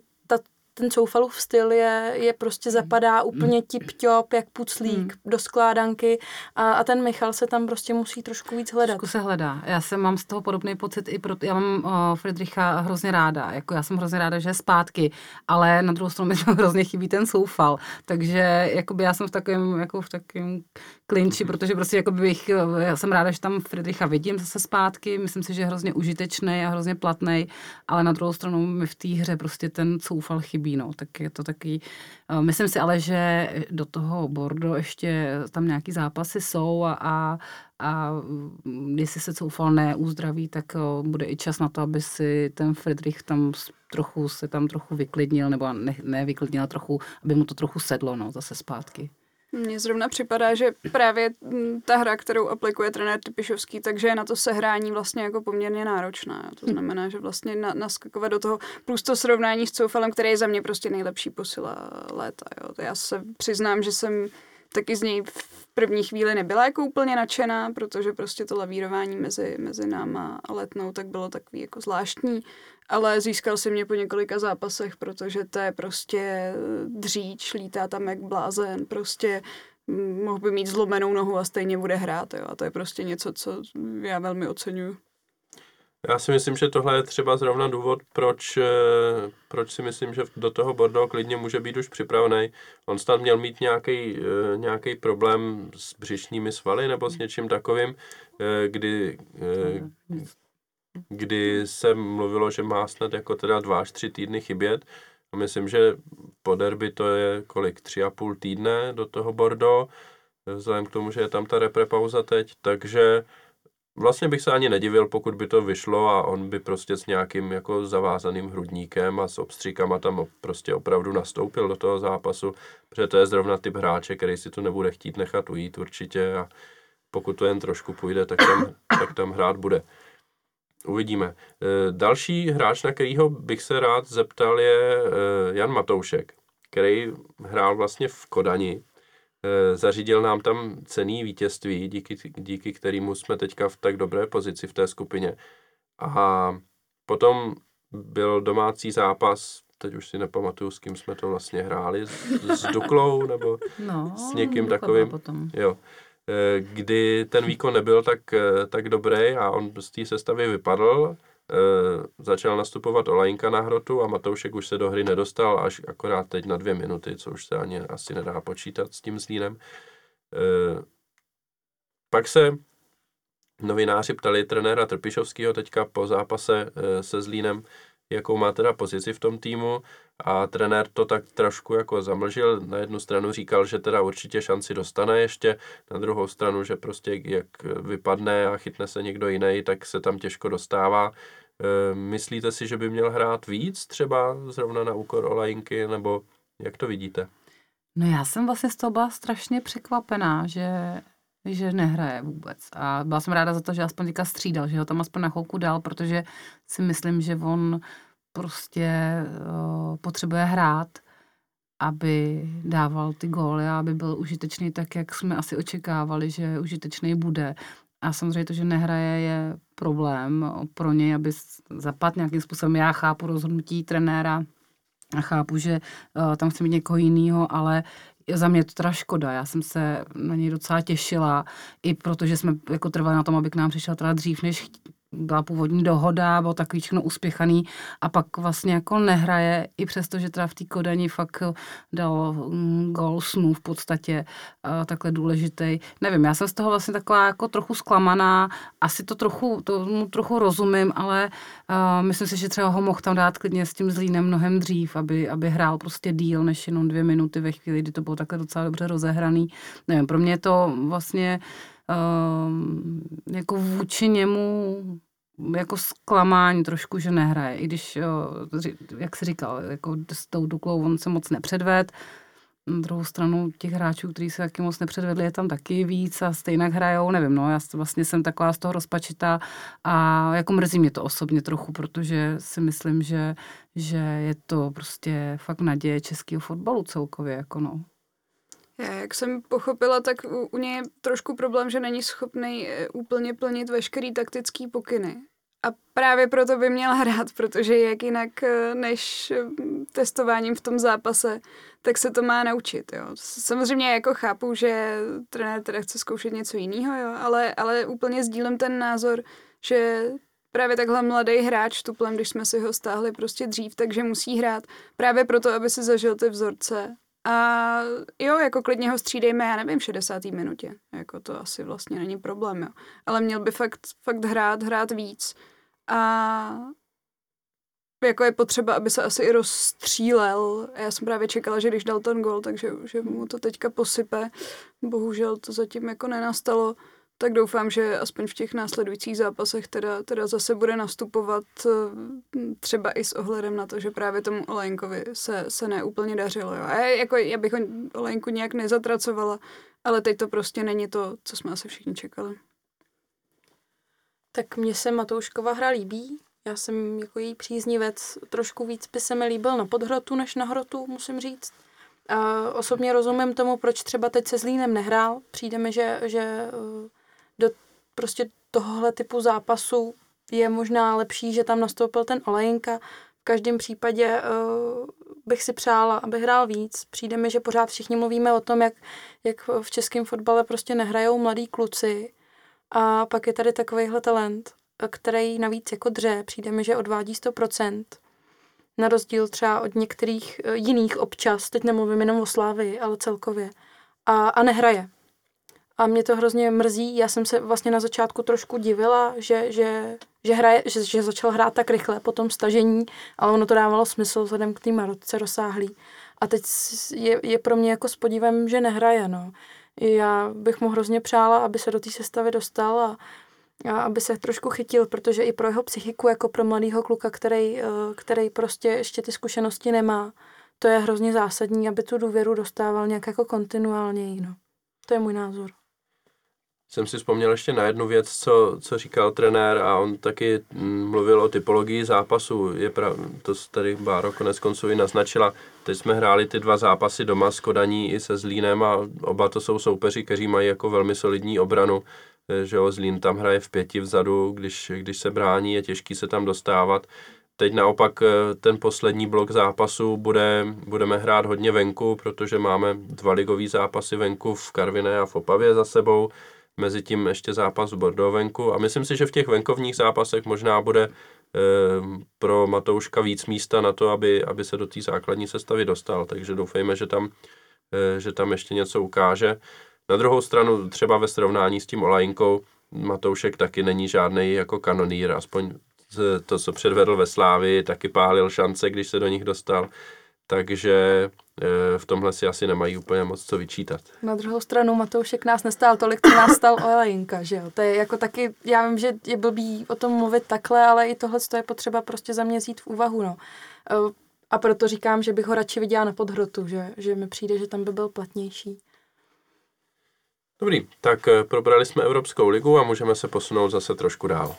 ten Coufalův styl je, je prostě zapadá úplně tip-top, jak puclík hmm. do skládanky a, a ten Michal se tam prostě musí trošku víc hledat. Trošku se hledá. Já jsem mám z toho podobný pocit i pro, já mám uh, Friedricha hrozně ráda, jako já jsem hrozně ráda, že je zpátky, ale na druhou stranu mi hrozně chybí ten Soufal, takže jakoby já jsem v takovém, jako v takovém klinči, protože prostě jako bych, já jsem ráda, že tam Friedricha vidím zase zpátky, myslím si, že je hrozně užitečný a hrozně platný, ale na druhou stranu mi v té hře prostě ten Soufal chybí líbí, no, tak je to taky, uh, myslím si ale, že do toho Bordo ještě tam nějaký zápasy jsou a, a, a mm, jestli se Coufal neuzdraví, tak uh, bude i čas na to, aby si ten Friedrich tam trochu se tam trochu vyklidnil, nebo ne, nevyklidnil trochu, aby mu to trochu sedlo, no, zase zpátky. Mně zrovna připadá, že právě mm, ta hra, kterou aplikuje trenér Typišovský, takže je na to sehrání vlastně jako poměrně náročná. To hm. znamená, že vlastně na, naskakovat do toho plus to srovnání s Coufalem, který je za mě prostě nejlepší posila léta. Jo. Já se přiznám, že jsem taky z něj v první chvíli nebyla jako úplně nadšená, protože prostě to lavírování mezi, mezi náma a letnou tak bylo takový jako zvláštní, ale získal si mě po několika zápasech, protože to je prostě dříč, lítá tam jak blázen, prostě mohl by mít zlomenou nohu a stejně bude hrát, jo. A to je prostě něco, co já velmi oceňuju. Já si myslím, že tohle je třeba zrovna důvod, proč, eh, proč si myslím, že do toho Bordeaux klidně může být už připravený. On snad měl mít nějaký, eh, nějaký problém s břišními svaly nebo s něčím takovým, eh, kdy kdy se mluvilo, že má snad jako teda dva až tři týdny chybět. A myslím, že po derby to je kolik, tři a půl týdne do toho Bordeaux, vzhledem k tomu, že je tam ta repre pauza teď, takže vlastně bych se ani nedivil, pokud by to vyšlo a on by prostě s nějakým jako zavázaným hrudníkem a s obstříkama tam prostě opravdu nastoupil do toho zápasu, protože to je zrovna typ hráče, který si to nebude chtít nechat ujít určitě a pokud to jen trošku půjde, tak tam, tak tam hrát bude. Uvidíme. E, další hráč, na kterého bych se rád zeptal, je e, Jan Matoušek, který hrál vlastně v Kodani. E, zařídil nám tam cený vítězství, díky, díky kterému jsme teďka v tak dobré pozici v té skupině. A potom byl domácí zápas, teď už si nepamatuju, s kým jsme to vlastně hráli, s, s Duklou nebo no, s někým takovým. Potom. Jo. Eh, kdy ten výkon nebyl tak, eh, tak dobrý a on z té sestavy vypadl, eh, začal nastupovat Olajinka na hrotu a Matoušek už se do hry nedostal až akorát teď na dvě minuty, co už se ani asi nedá počítat s tím Zlínem. Pak se novináři ptali trenéra Trpišovského teďka po zápase se Zlínem, jakou má teda pozici v tom týmu a trenér to tak trošku jako zamlžil. Na jednu stranu říkal, že teda určitě šanci dostane ještě, na druhou stranu, že prostě jak vypadne a chytne se někdo jiný, tak se tam těžko dostává. E, myslíte si, že by měl hrát víc třeba zrovna na úkor Olajinky, nebo jak to vidíte? No já jsem vlastně z toho byla strašně překvapená, že že nehraje vůbec. A byla jsem ráda za to, že aspoň teďka střídal, že ho tam aspoň na chvilku dal, protože si myslím, že on prostě uh, potřebuje hrát, aby dával ty góly a aby byl užitečný tak, jak jsme asi očekávali, že užitečný bude. A samozřejmě to, že nehraje, je problém pro něj, aby zapadl nějakým způsobem. Já chápu rozhodnutí trenéra, a chápu, že uh, tam chce mít někoho jiného, ale za mě to teda škoda. Já jsem se na něj docela těšila, i protože jsme jako trvali na tom, aby k nám přišel teda dřív, než byla původní dohoda, byl takový všechno uspěchaný a pak vlastně jako nehraje, i přesto, že teda v té Kodani fakt dal mm, gol snů v podstatě, takhle důležitý. Nevím, já jsem z toho vlastně taková jako trochu zklamaná, asi to trochu, tomu trochu rozumím, ale uh, myslím si, že třeba ho mohl tam dát klidně s tím zlínem mnohem dřív, aby, aby hrál prostě díl než jenom dvě minuty ve chvíli, kdy to bylo takhle docela dobře rozehraný. Nevím, pro mě to vlastně uh, jako vůči němu jako zklamání trošku, že nehraje. I když, jak se říkal, jako s tou Duklou on se moc nepředved. Na druhou stranu těch hráčů, kteří se taky moc nepředvedli, je tam taky víc a stejně hrajou, nevím, no, já vlastně jsem taková z toho rozpačitá a jako mrzí mě to osobně trochu, protože si myslím, že, že je to prostě fakt naděje českého fotbalu celkově, jako no. Já, jak jsem pochopila, tak u, u něj je trošku problém, že není schopný eh, úplně plnit veškerý taktický pokyny. A právě proto by měl hrát, protože jak jinak eh, než eh, testováním v tom zápase, tak se to má naučit. Jo. Samozřejmě jako chápu, že trenér teda chce zkoušet něco jiného, jo, ale, ale úplně sdílem ten názor, že právě takhle mladý hráč tuplem, když jsme si ho stáhli prostě dřív, takže musí hrát právě proto, aby si zažil ty vzorce a jo, jako klidně ho střídejme, já nevím, v 60. minutě. Jako to asi vlastně není problém, jo. Ale měl by fakt, fakt hrát, hrát víc. A jako je potřeba, aby se asi i rozstřílel. Já jsem právě čekala, že když dal ten gol, takže že mu to teďka posype. Bohužel to zatím jako nenastalo tak doufám, že aspoň v těch následujících zápasech teda, teda zase bude nastupovat eh, třeba i s ohledem na to, že právě tomu Olejnkovi se, se neúplně dařilo. Jo. A já, jako, já bych Olejnku nějak nezatracovala, ale teď to prostě není to, co jsme asi všichni čekali. Tak mně se Matouškova hra líbí. Já jsem jako její příznivec. Trošku víc by se mi líbil na podhrotu než na hrotu, musím říct. A osobně rozumím tomu, proč třeba teď se Zlínem nehrál. Přijde mi, že, že eh, do prostě tohohle typu zápasu je možná lepší, že tam nastoupil ten Olejinka. V každém případě uh, bych si přála, aby hrál víc. Přijde mi, že pořád všichni mluvíme o tom, jak, jak v českém fotbale prostě nehrajou mladí kluci. A pak je tady takovýhle talent, který navíc jako dře. Přijde mi, že odvádí 100%. Na rozdíl třeba od některých eh, jiných občas, teď nemluvím jenom o Slávii, ale celkově. A, a nehraje. A mě to hrozně mrzí. Já jsem se vlastně na začátku trošku divila, že, že, že, hraje, že, že začal hrát tak rychle po tom stažení, ale ono to dávalo smysl vzhledem k té Marotce rozsáhlý. A teď je, je pro mě jako s podívem, že nehraje, no. Já bych mu hrozně přála, aby se do té sestavy dostal a, a aby se trošku chytil, protože i pro jeho psychiku, jako pro mladého kluka, který, eh, který prostě ještě ty zkušenosti nemá, to je hrozně zásadní, aby tu důvěru dostával nějak jako kontinuálně. No. To je můj názor. Jsem si vzpomněl ještě na jednu věc, co, co říkal trenér a on taky mm, mluvil o typologii zápasu. Je prav, to tady Báro konec konců i naznačila. Teď jsme hráli ty dva zápasy doma s Kodaní i se Zlínem a oba to jsou soupeři, kteří mají jako velmi solidní obranu. Eh, že jo, Zlín tam hraje v pěti vzadu, když, když se brání, je těžký se tam dostávat. Teď naopak eh, ten poslední blok zápasu bude, budeme hrát hodně venku, protože máme dva ligový zápasy venku v Karviné a v Opavě za sebou. Mezi tím ještě zápas v Bordeaux venku a myslím si, že v těch venkovních zápasech možná bude e, pro Matouška víc místa na to, aby, aby se do té základní sestavy dostal, takže doufejme, že tam, e, že tam ještě něco ukáže. Na druhou stranu třeba ve srovnání s tím Olajinkou Matoušek taky není žádný jako kanonýr, aspoň to, co předvedl ve Slávi, taky pálil šance, když se do nich dostal. Takže e, v tomhle si asi nemají úplně moc co vyčítat. Na druhou stranu Matoušek nás nestál tolik, co nás stal Olejinka, že jo. To je jako taky, já vím, že je blbý o tom mluvit takhle, ale i tohle je potřeba prostě za mě vzít v úvahu, no. E, a proto říkám, že bych ho radši viděla na podhrotu, že, že mi přijde, že tam by byl platnější. Dobrý, tak e, probrali jsme Evropskou ligu a můžeme se posunout zase trošku dál.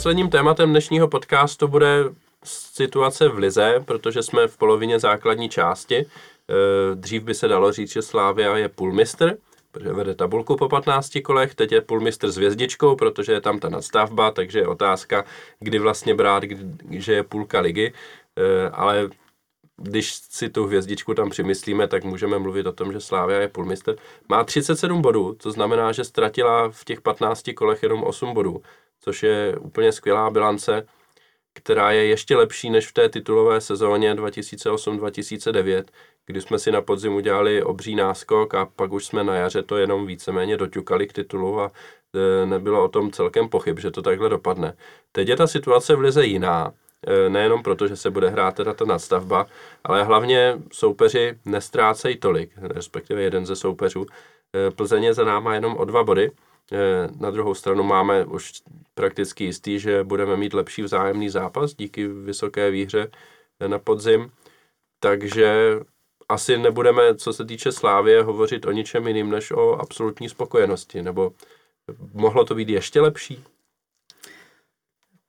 Posledním tématem dnešního podcastu bude situace v Lize, protože jsme v polovině základní části. E, dřív by se dalo říct, že Slávia je půlmistr, protože vede tabulku po 15 kolech, teď je půlmistr s hvězdičkou, protože je tam ta nadstavba, takže je otázka, kdy vlastně brát, že je půlka ligy, e, ale když si tu hvězdičku tam přimyslíme, tak můžeme mluvit o tom, že Slávia je půlmistr. Má 37 bodů, to znamená, že ztratila v těch 15 kolech jenom 8 bodů což je úplně skvělá bilance, která je ještě lepší než v té titulové sezóně 2008-2009, kdy jsme si na podzim udělali obří náskok a pak už jsme na jaře to jenom víceméně doťukali k titulu a e, nebylo o tom celkem pochyb, že to takhle dopadne. Teď je ta situace v lize jiná, e, nejenom proto, že se bude hrát teda ta nadstavba, ale hlavně soupeři nestrácejí tolik, respektive jeden ze soupeřů. E, Plzeň je za náma jenom o dva body, na druhou stranu máme už prakticky jistý, že budeme mít lepší vzájemný zápas díky vysoké výhře na podzim. Takže asi nebudeme, co se týče Slávie, hovořit o ničem jiným než o absolutní spokojenosti. Nebo mohlo to být ještě lepší?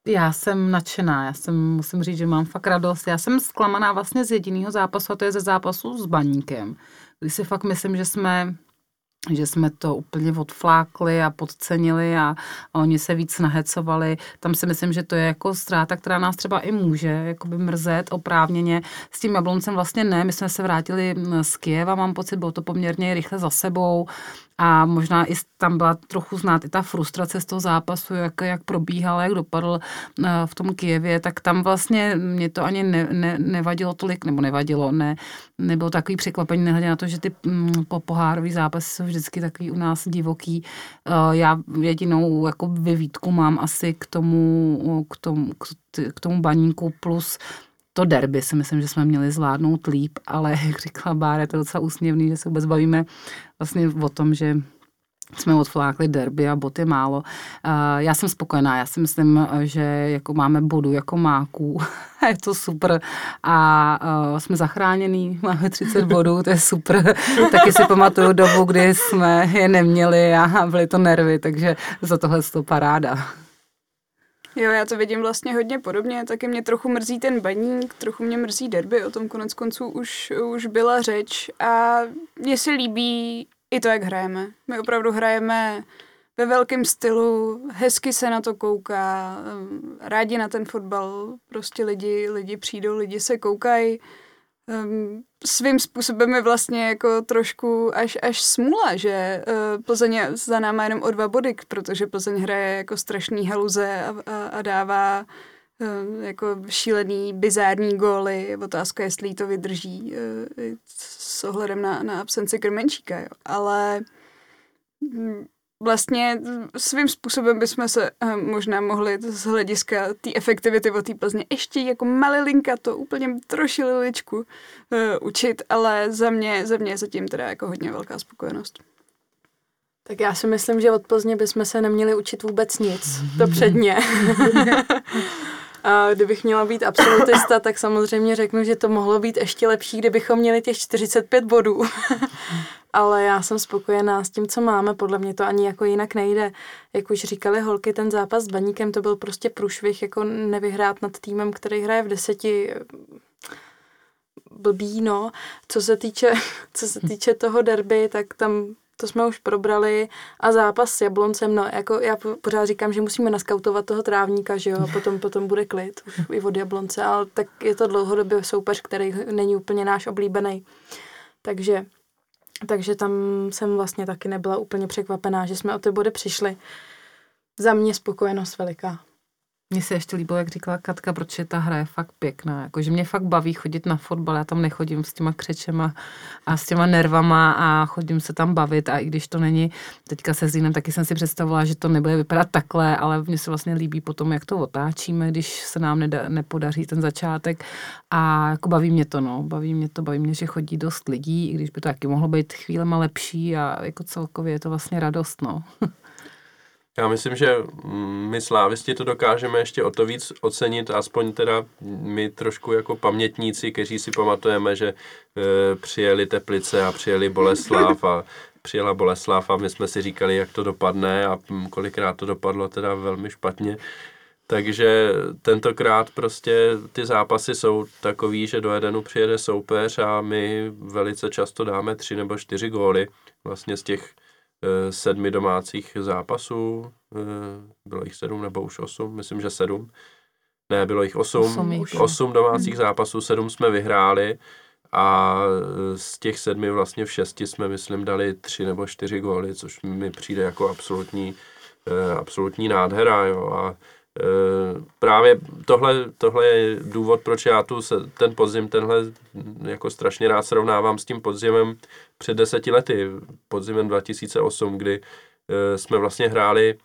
Já jsem nadšená, já jsem, musím říct, že mám fakt radost. Já jsem zklamaná vlastně z jediného zápasu, a to je ze zápasu s Baníkem, kdy si fakt myslím, že jsme že jsme to úplně odflákli a podcenili a, oni se víc nahecovali. Tam si myslím, že to je jako ztráta, která nás třeba i může jakoby mrzet oprávněně. S tím Jabloncem vlastně ne, my jsme se vrátili z Kieva, mám pocit, bylo to poměrně rychle za sebou a možná i tam byla trochu znát i ta frustrace z toho zápasu, jak, jak probíhal, jak dopadl eh, v tom Kijevě, tak tam vlastně mě to ani ne, ne, nevadilo tolik, nebo nevadilo, ne, nebylo takový překvapení, nehledě na to, že ty mm, po pohárový zápasy jsou vždycky takový u nás divoký. Eh, já jedinou jako vyvítku mám asi k tomu, k tomu, k tomu baníku plus to derby si myslím, že jsme měli zvládnout líp, ale jak říkala Bára, je to docela úsměvný, že se vůbec bavíme vlastně o tom, že jsme odflákli derby a boty málo. Já jsem spokojená, já si myslím, že jako máme bodu jako máků, je to super a jsme zachránění, máme 30 bodů, to je super. Taky si pamatuju dobu, kdy jsme je neměli a byly to nervy, takže za tohle to paráda. Jo, já to vidím vlastně hodně podobně, taky mě trochu mrzí ten baník, trochu mě mrzí derby, o tom konec konců už, už byla řeč a mně se líbí i to, jak hrajeme. My opravdu hrajeme ve velkém stylu, hezky se na to kouká, rádi na ten fotbal, prostě lidi, lidi přijdou, lidi se koukají, um, svým způsobem je vlastně jako trošku až, až smůla, že uh, Plzeň je za náma jenom o dva body, protože Plzeň hraje jako strašný haluze a, a, a dává eh, jako šílený, bizární góly. Otázka, jestli to vydrží eh, s ohledem na, na absenci Krmenčíka, jo. Ale hm, vlastně svým způsobem bychom se eh, možná mohli z hlediska té efektivity o té Plzně ještě jako malilinka to úplně troši liličku uh, učit, ale za mě, za mě je zatím teda jako hodně velká spokojenost. Tak já si myslím, že od Plzně bychom se neměli učit vůbec nic. To předně. A kdybych měla být absolutista, tak samozřejmě řeknu, že to mohlo být ještě lepší, kdybychom měli těch 45 bodů. Ale já jsem spokojená s tím, co máme. Podle mě to ani jako jinak nejde. Jak už říkali holky, ten zápas s Baníkem to byl prostě průšvih, jako nevyhrát nad týmem, který hraje v deseti blbý, no. Co se týče, co se týče toho derby, tak tam to jsme už probrali a zápas s Jabloncem, no jako já pořád říkám, že musíme naskautovat toho trávníka, že jo, a potom, potom bude klid už i od Jablonce, ale tak je to dlouhodobě soupeř, který není úplně náš oblíbený. Takže, takže tam jsem vlastně taky nebyla úplně překvapená, že jsme o ty body přišli. Za mě spokojenost veliká. Mně se ještě líbilo, jak říkala Katka, protože ta hra je fakt pěkná. Jakože mě fakt baví chodit na fotbal, já tam nechodím s těma křečema a s těma nervama a chodím se tam bavit a i když to není, teďka se Zínem taky jsem si představovala, že to nebude vypadat takhle, ale mně se vlastně líbí potom, jak to otáčíme, když se nám neda, nepodaří ten začátek a jako baví mě to, no, baví mě to, baví mě, že chodí dost lidí, i když by to taky mohlo být chvílema lepší a jako celkově je to vlastně radost, no. Já myslím, že my slávisti to dokážeme ještě o to víc ocenit, aspoň teda my trošku jako pamětníci, kteří si pamatujeme, že e, přijeli Teplice a přijeli Boleslav a přijela Boleslav a my jsme si říkali, jak to dopadne a kolikrát to dopadlo teda velmi špatně. Takže tentokrát prostě ty zápasy jsou takový, že do Edenu přijede soupeř a my velice často dáme tři nebo čtyři góly vlastně z těch sedmi domácích zápasů. Eh, bylo jich sedm nebo už osm, myslím, že sedm. Ne, bylo jich osm. Osm, osm domácích zápasů, sedm jsme vyhráli a eh, z těch sedmi vlastně v šesti jsme, myslím, dali tři nebo čtyři góly, což mi přijde jako absolutní, absolutní nádhera, jo, a právě tohle, tohle je důvod, proč já tu se, ten podzim, tenhle jako strašně rád srovnávám s tím podzimem před deseti lety, podzimem 2008, kdy jsme vlastně hráli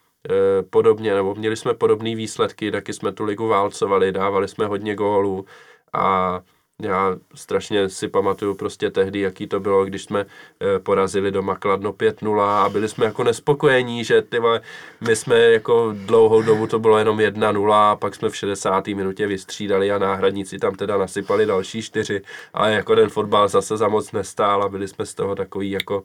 podobně, nebo měli jsme podobné výsledky, taky jsme tu ligu válcovali, dávali jsme hodně gólů a já strašně si pamatuju prostě tehdy, jaký to bylo, když jsme e, porazili doma Kladno 5-0 a byli jsme jako nespokojení, že ty my jsme jako dlouhou dobu to bylo jenom 1-0 a pak jsme v 60. minutě vystřídali a náhradníci tam teda nasypali další čtyři, ale jako ten fotbal zase za moc nestál a byli jsme z toho takový jako,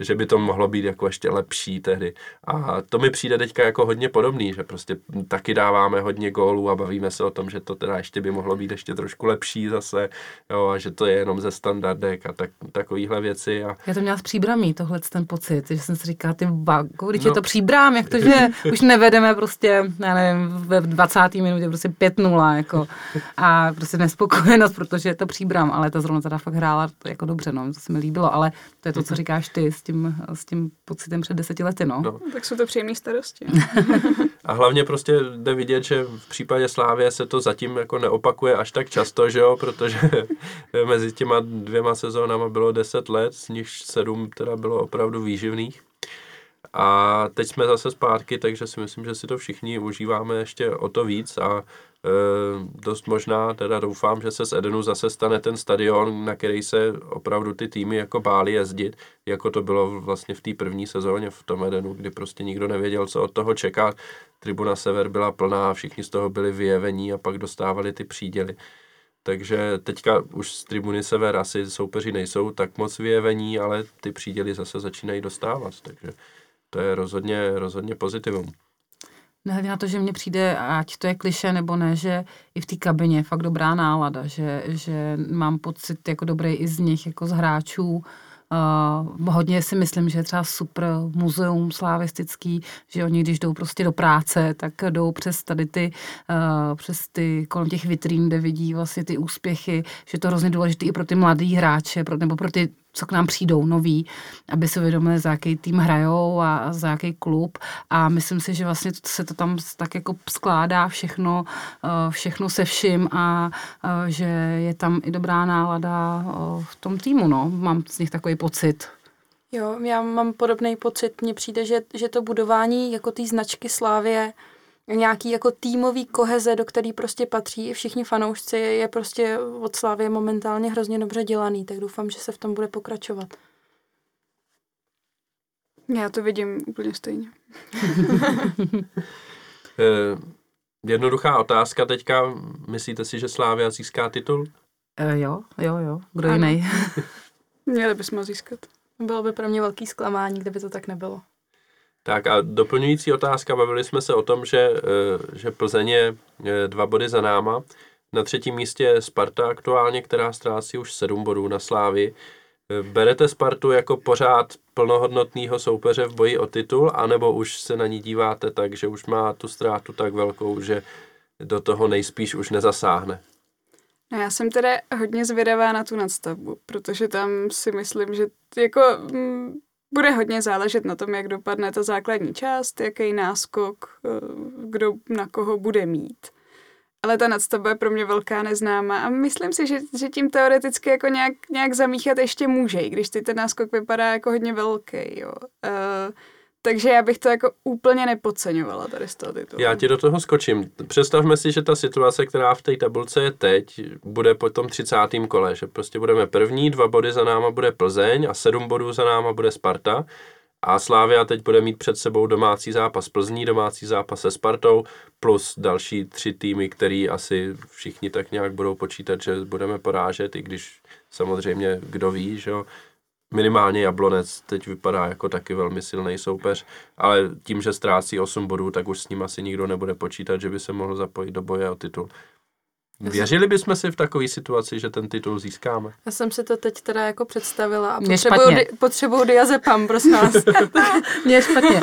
že by to mohlo být jako ještě lepší tehdy. A to mi přijde teďka jako hodně podobný, že prostě taky dáváme hodně gólů a bavíme se o tom, že to teda ještě by mohlo být ještě trošku lepší zase jo, a že to je jenom ze standardek a tak, takovýhle věci. A... Já to měla s příbramí, tohle ten pocit, že jsem si říkala, ty bago, když no. je to příbrám, jak to, že už nevedeme prostě, já nevím, ve 20. minutě prostě 5-0, jako, a prostě nespokojenost, protože je to příbram, ale ta zrovna teda fakt hrála jako dobře, no, to se mi líbilo, ale to je to, co říkáš ty s tím, s tím pocitem před deseti lety, no. no. Tak jsou to příjemné starosti. a hlavně prostě jde vidět, že v případě Slávě se to zatím jako neopakuje až tak často, že jo, protože protože mezi těma dvěma sezónama bylo 10 let, z nich 7 teda bylo opravdu výživných. A teď jsme zase zpátky, takže si myslím, že si to všichni užíváme ještě o to víc a e, dost možná, teda doufám, že se z Edenu zase stane ten stadion, na který se opravdu ty týmy jako báli jezdit, jako to bylo vlastně v té první sezóně v tom Edenu, kdy prostě nikdo nevěděl, co od toho čekat. Tribuna Sever byla plná, všichni z toho byli vyjevení a pak dostávali ty příděly. Takže teďka už z tribuny sever asi soupeři nejsou tak moc vyjevení, ale ty příděly zase začínají dostávat, takže to je rozhodně, rozhodně pozitivum. Nehledě na to, že mně přijde, ať to je kliše nebo ne, že i v té kabině je fakt dobrá nálada, že, že mám pocit jako dobrý i z nich, jako z hráčů, Uh, hodně si myslím, že je třeba super muzeum slavistický, že oni, když jdou prostě do práce, tak jdou přes tady ty, uh, přes ty kolem těch vitrín, kde vidí vlastně ty úspěchy, že to hrozně důležité i pro ty mladý hráče, pro, nebo pro ty co k nám přijdou noví, aby si uvědomili, za jaký tým hrajou a za jaký klub a myslím si, že vlastně se to tam tak jako skládá všechno, eh, všechno se vším a eh, že je tam i dobrá nálada eh, v tom týmu, no. Mám z nich takový pocit. Jo, já mám podobný pocit. Mně přijde, že, že to budování jako té značky Slávě nějaký jako týmový koheze, do který prostě patří i všichni fanoušci, je prostě od Slávy momentálně hrozně dobře dělaný, tak doufám, že se v tom bude pokračovat. Já to vidím úplně stejně. Eh, jednoduchá otázka teďka. Myslíte si, že Slávia získá titul? E, jo, jo, jo. Kdo jiný? Měli bychom ho získat. Bylo by pro mě velký zklamání, kdyby to tak nebylo. Tak a doplňující otázka, bavili jsme se o tom, že, eh, že Plzeň je eh, dva body za náma. Na třetím místě je Sparta aktuálně, která ztrácí už sedm bodů na Slávi. Eh, Berete Spartu jako pořád plnohodnotného soupeře v boji o titul, anebo už se na ní díváte tak, že už má tu ztrátu tak velkou, že do toho nejspíš už nezasáhne? No já jsem teda hodně zvědavá na tu nadstavbu, protože tam si myslím, že jako mm, bude hodně záležet na tom, jak dopadne ta základní část, jaký náskok, eh, kdo na koho bude mít. Ale ta nadstavba je pro mě velká neznáma a myslím si, že, že tím teoreticky jako nějak, nějak zamíchat ještě může, i když teď ten náskok vypadá jako hodně velký, jo. Uh, takže já bych to jako úplně nepodceňovala tady z toho titulu. Já ti do toho skočím. Představme si, že ta situace, která v té tabulce je teď, bude po tom 30. kole, že prostě budeme první, dva body za náma bude Plzeň a sedm bodů za náma bude Sparta. A Slávia teď bude mít před sebou domácí zápas Plzní, domácí zápas se Spartou, plus další tři týmy, který asi všichni tak nějak budou počítat, že budeme porážet, i když samozřejmě kdo ví, že jo. Minimálně Jablonec teď vypadá jako taky velmi silný soupeř, ale tím, že ztrácí 8 bodů, tak už s ním asi nikdo nebude počítat, že by se mohl zapojit do boje o titul. Věřili bychom si v takové situaci, že ten titul získáme? Já jsem si to teď teda jako představila a potřebuju, di- potřebuju diazepam, prosím vás. Mně je špatně.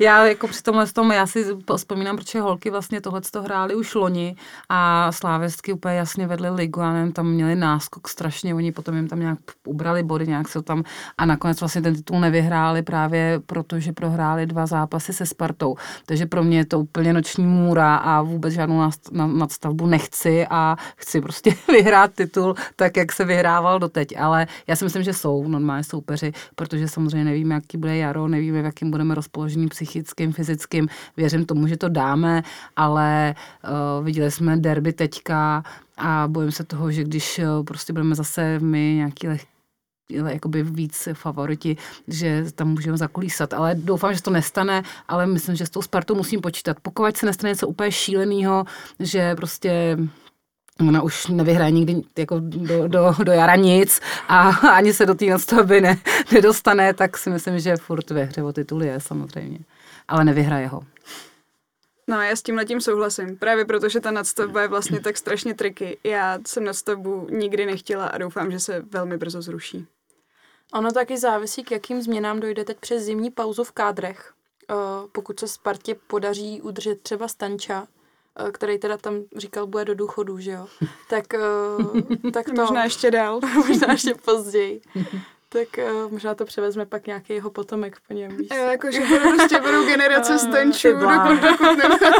Já jako při tomhle tom, já si vzpomínám, protože holky vlastně tohle to hrály už loni a slávestky úplně jasně vedly ligu, já nevím, tam měli náskok strašně, oni potom jim tam nějak ubrali body, nějak se tam a nakonec vlastně ten titul nevyhráli právě proto, že prohráli dva zápasy se Spartou. Takže pro mě je to úplně noční můra a vůbec žádnou nadstavbu nechci a chci prostě vyhrát titul tak, jak se vyhrával doteď. Ale já si myslím, že jsou normálně soupeři, protože samozřejmě nevíme, jaký bude jaro, nevíme, v jakým budeme rozpoložení psychickým, fyzickým. Věřím tomu, že to dáme, ale uh, viděli jsme derby teďka a bojím se toho, že když uh, prostě budeme zase my nějaký leh, ale jakoby víc favoriti, že tam můžeme zakolísat. Ale doufám, že to nestane, ale myslím, že s tou Spartou musím počítat. Pokud se nestane něco úplně šíleného, že prostě ona už nevyhraje nikdy jako do, do, do jara nic a ani se do té nadstavby ne, nedostane, tak si myslím, že furt ve hře o titul je samozřejmě. Ale nevyhraje ho. No já s tím letím souhlasím, právě protože ta nadstavba je vlastně tak strašně triky. Já jsem nadstavbu nikdy nechtěla a doufám, že se velmi brzo zruší. Ono taky závisí, k jakým změnám dojde teď přes zimní pauzu v kádrech. Eh, Pokud se Spartě podaří udržet třeba Stanča, který teda tam říkal, bude do důchodu, že jo, tak, eh, tak to Možná ještě dál. možná ještě později. Tak uh, možná to převezme pak nějaký jeho potomek po něm, víš. Jo, jakože budou, prostě budou generace bláho. dokud, dokud.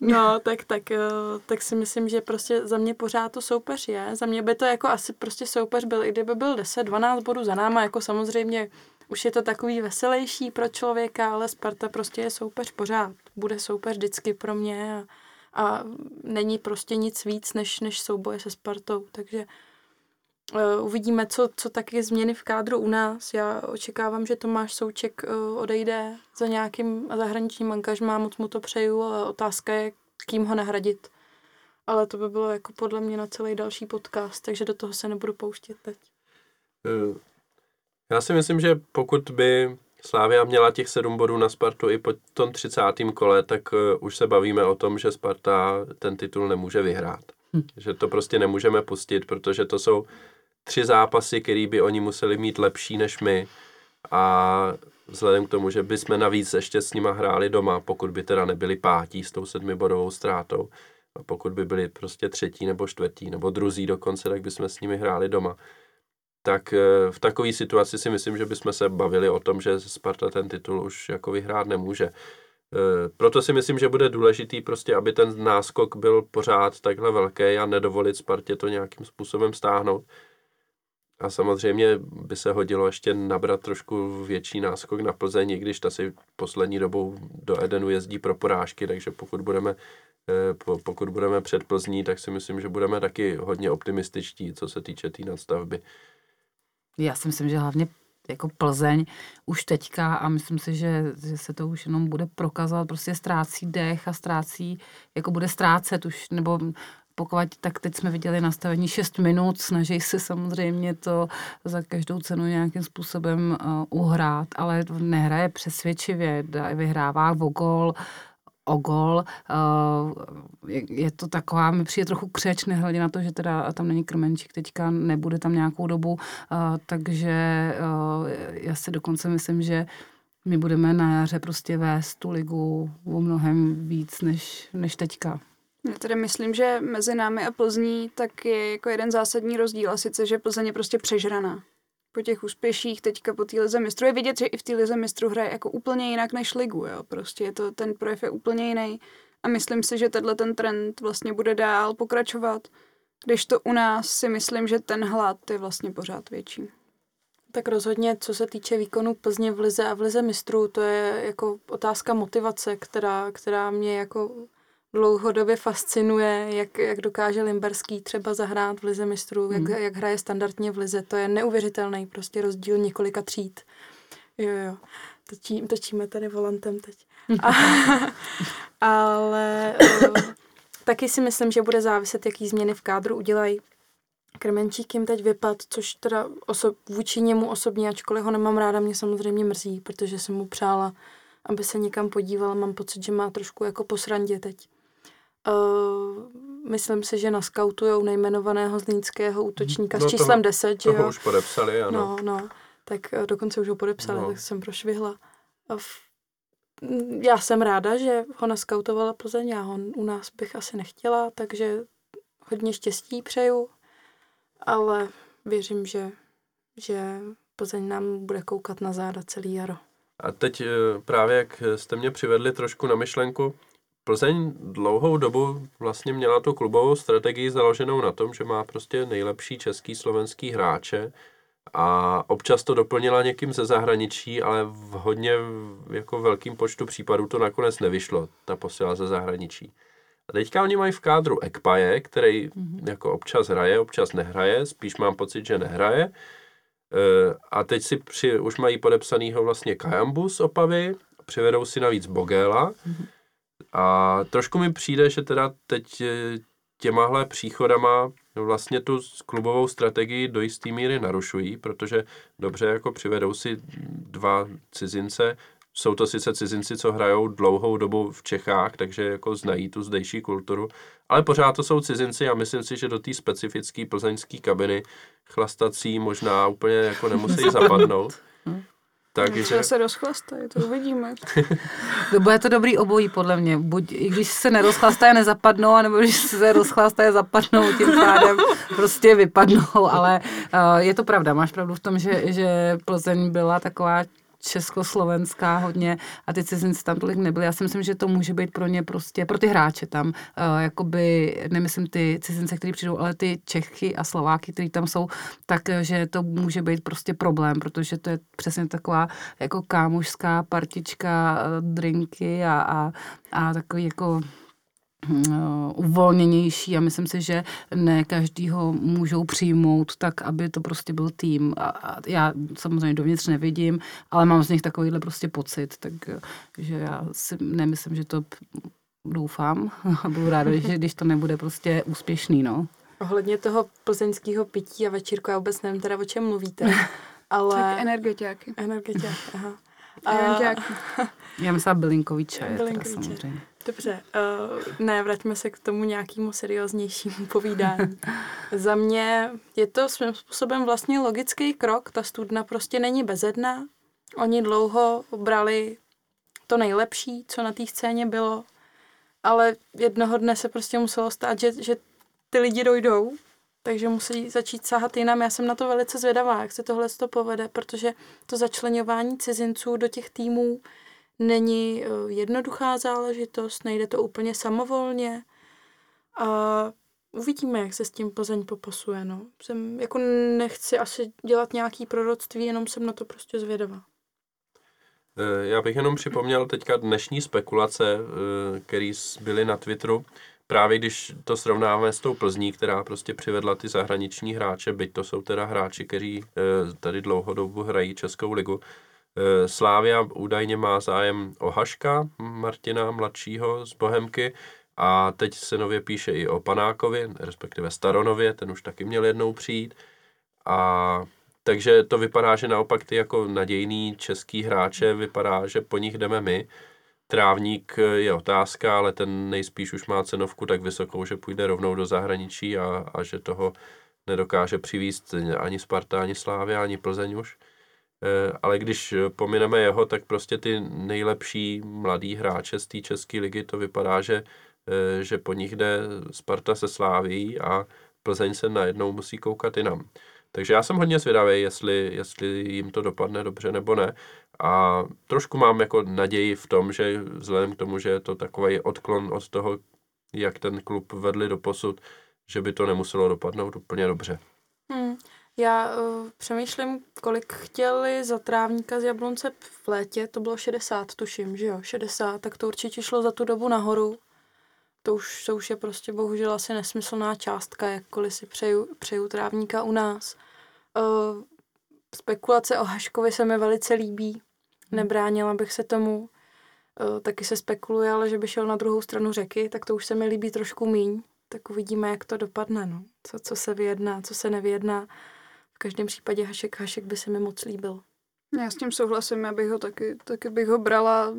No, tak, tak, uh, tak si myslím, že prostě za mě pořád to soupeř je. Za mě by to jako asi prostě soupeř byl, i kdyby byl 10-12 bodů za náma, jako samozřejmě už je to takový veselější pro člověka, ale Sparta prostě je soupeř pořád. Bude soupeř vždycky pro mě a, a není prostě nic víc, než, než souboje se Spartou, takže Uh, uvidíme, co, co taky změny v kádru u nás. Já očekávám, že Tomáš Souček uh, odejde za nějakým zahraničním angažmá, moc mu to přeju, ale otázka je, kým ho nahradit. Ale to by bylo jako podle mě na celý další podcast, takže do toho se nebudu pouštět teď. Eh, Já si myslím, že pokud by Slávia měla těch sedm bodů na Spartu i po tom 30. kole, tak eh, už se bavíme o tom, že Sparta ten titul nemůže vyhrát. Hm. Že to prostě nemůžeme pustit, protože to jsou tři zápasy, které by oni museli mít lepší než my. A vzhledem k tomu, že bychom navíc ještě s nima hráli doma, pokud by teda nebyli pátí s tou sedmibodovou ztrátou, a pokud by byli prostě třetí nebo čtvrtí nebo druzí dokonce, tak bychom s nimi hráli doma. Tak eh, v takové situaci si myslím, že bychom se bavili o tom, že Sparta ten titul už jako vyhrát nemůže. Eh, proto si myslím, že bude důležitý prostě, aby ten náskok byl pořád takhle velký a nedovolit Spartě to nějakým způsobem stáhnout. A samozřejmě by se hodilo ještě nabrat trošku větší náskok na Plzeň, když ta si poslední dobou do Edenu jezdí pro porážky, takže pokud budeme, eh, pokud budeme před Plzní, tak si myslím, že budeme taky hodně optimističtí, co se týče té tý nadstavby. Já si myslím, že hlavně jako Plzeň už teďka a myslím si, že, že se to už jenom bude prokazovat, prostě ztrácí dech a ztrácí, jako bude ztrácet už, nebo pokud tak teď jsme viděli nastavení 6 minut, snaží se samozřejmě to za každou cenu nějakým způsobem uh, uhrát, ale nehraje přesvědčivě, vyhrává o gol, o gol. Uh, je to taková, mi přijde trochu křeč, nehledě na to, že teda tam není Krmenčík teďka, nebude tam nějakou dobu, uh, takže uh, já si dokonce myslím, že my budeme na jaře prostě vést tu ligu o mnohem víc než, než teďka. Já tedy myslím, že mezi námi a Plzní tak je jako jeden zásadní rozdíl a sice, že Plzeň je prostě přežraná. Po těch úspěších teďka po té lize mistrů je vidět, že i v té lize mistrů hraje jako úplně jinak než ligu, jo. Prostě je to, ten projev je úplně jiný a myslím si, že tenhle ten trend vlastně bude dál pokračovat, když to u nás si myslím, že ten hlad je vlastně pořád větší. Tak rozhodně, co se týče výkonu Plzně v lize a v lize mistrů, to je jako otázka motivace, která, která mě jako dlouhodobě fascinuje, jak, jak dokáže Limberský třeba zahrát v Lize mistrů, hmm. jak, jak hraje standardně v Lize. To je neuvěřitelný prostě rozdíl několika tříd. Jo, jo. Točí, točíme tady volantem teď. A, ale uh, taky si myslím, že bude záviset, jaký změny v kádru udělají. Kremenčík jim teď vypad, což teda osob, vůči němu osobně, ačkoliv ho nemám ráda, mě samozřejmě mrzí, protože jsem mu přála, aby se někam podívala. Mám pocit, že má trošku jako posrandě teď. Uh, myslím si, že naskautujou nejmenovaného zlínského útočníka no, s číslem toho, 10, že jo? už podepsali, ano. No, no, tak uh, dokonce už ho podepsali, no. tak jsem prošvihla. Já jsem ráda, že ho naskautovala Plzeň, já ho u nás bych asi nechtěla, takže hodně štěstí přeju, ale věřím, že, že Plzeň nám bude koukat na záda celý jaro. A teď eh, právě, jak jste mě přivedli trošku na myšlenku, Plzeň dlouhou dobu vlastně měla tu klubovou strategii založenou na tom, že má prostě nejlepší český, slovenský hráče a občas to doplnila někým ze zahraničí, ale v hodně jako velkým počtu případů to nakonec nevyšlo, ta posila ze zahraničí. A teďka oni mají v kádru Ekpaje, který mm-hmm. jako občas hraje, občas nehraje, spíš mám pocit, že nehraje. E, a teď si při, už mají podepsanýho vlastně Kajambu z Opavy, přivedou si navíc Bogela, mm-hmm a trošku mi přijde, že teda teď eh, těmahle příchodama vlastně tu klubovou strategii do jisté míry narušují, protože dobře jako přivedou si dva cizince, jsou to sice cizinci, co hrajou dlouhou dobu v Čechách, takže jako znají tu zdejší kulturu, ale pořád to jsou cizinci a myslím si, že do té specifické plzeňské kabiny chlastací možná úplně jako nemusí zapadnout. Takže... No, se rozchlastají, to uvidíme. to bude to dobrý obojí, podle mě. Buď, i když se nerozchlastají, nezapadnou, anebo když se rozchlastají, zapadnou, tím pádem prostě vypadnou, ale uh, je to pravda, máš pravdu v tom, že, že Plzeň byla taková československá hodně a ty cizinci tam tolik nebyli. Já si myslím, že to může být pro ně prostě, pro ty hráče tam, uh, jakoby, nemyslím ty cizince, kteří přijdou, ale ty Čechy a Slováky, kteří tam jsou, takže to může být prostě problém, protože to je přesně taková jako kámošská partička, uh, drinky a, a, a takový jako Eh, uvolněnější a myslím si, že ne každý ho můžou přijmout tak, aby to prostě byl tým. A já samozřejmě dovnitř nevidím, ale mám z nich takovýhle prostě pocit, takže já si nemyslím, že to doufám a budu ráda, že když to nebude prostě úspěšný, no. Ohledně toho plzeňského pití a večírku, já vůbec nevím teda, o čem mluvíte, ale... Tak energetiáky. Energetiáky, aha. A... Já myslím bylinkový čaj, bylinkový teda, samozřejmě. Dobře, uh, ne, vraťme se k tomu nějakému serióznějšímu povídání. Za mě je to svým způsobem vlastně logický krok, ta studna prostě není bezedná. Oni dlouho brali to nejlepší, co na té scéně bylo, ale jednoho dne se prostě muselo stát, že, že ty lidi dojdou, takže musí začít sahat jinam. Já jsem na to velice zvědavá, jak se tohle to povede, protože to začlenování cizinců do těch týmů není eh, jednoduchá záležitost, nejde to úplně samovolně. A uvidíme, jak se s tím Plzeň popasuje. No. Jsem, jako nechci asi dělat nějaký proroctví, jenom jsem na to prostě zvědavá. Eh, já bych jenom připomněl teďka dnešní spekulace, eh, které byly na Twitteru. Právě když to srovnáme s tou Plzní, která prostě přivedla ty zahraniční hráče, byť to jsou teda hráči, kteří tady dlouhodobu hrají Českou ligu, Slávia údajně má zájem o Haška, Martina mladšího z Bohemky, a teď se nově píše i o Panákovi, respektive Staronově, ten už taky měl jednou přijít. A takže to vypadá, že naopak ty jako nadějný český hráče vypadá, že po nich jdeme my. Trávník je otázka, ale ten nejspíš už má cenovku tak vysokou, že půjde rovnou do zahraničí a, a že toho nedokáže přivízt ani Sparta, ani Slávia, ani Plzeň už. Eh, ale když pomineme jeho, tak prostě ty nejlepší mladý hráče z té české ligy, to vypadá, že, eh, že po nich jde Sparta se sláví a Plzeň se najednou musí koukat jinam. Takže já jsem hodně zvědavý, jestli, jestli jim to dopadne dobře nebo ne. A trošku mám jako naději v tom, že vzhledem k tomu, že je to takový odklon od toho, jak ten klub vedli do posud, že by to nemuselo dopadnout úplně dobře. Hmm. Já uh, přemýšlím, kolik chtěli za trávníka z Jablonce v létě, to bylo 60, tuším, že jo, 60, tak to určitě šlo za tu dobu nahoru. To už, to už je prostě bohužel asi nesmyslná částka, jakkoliv si přeju, přeju trávníka u nás. Uh, spekulace o Haškovi se mi velice líbí, hmm. nebránila bych se tomu. Uh, taky se spekuluje, ale že by šel na druhou stranu řeky, tak to už se mi líbí trošku míň. Tak uvidíme, jak to dopadne, no. Co, co se vyjedná, co se nevyjedná. V každém případě Hašek Hašek by se mi moc líbil. Já s tím souhlasím, já bych ho taky, taky bych ho brala.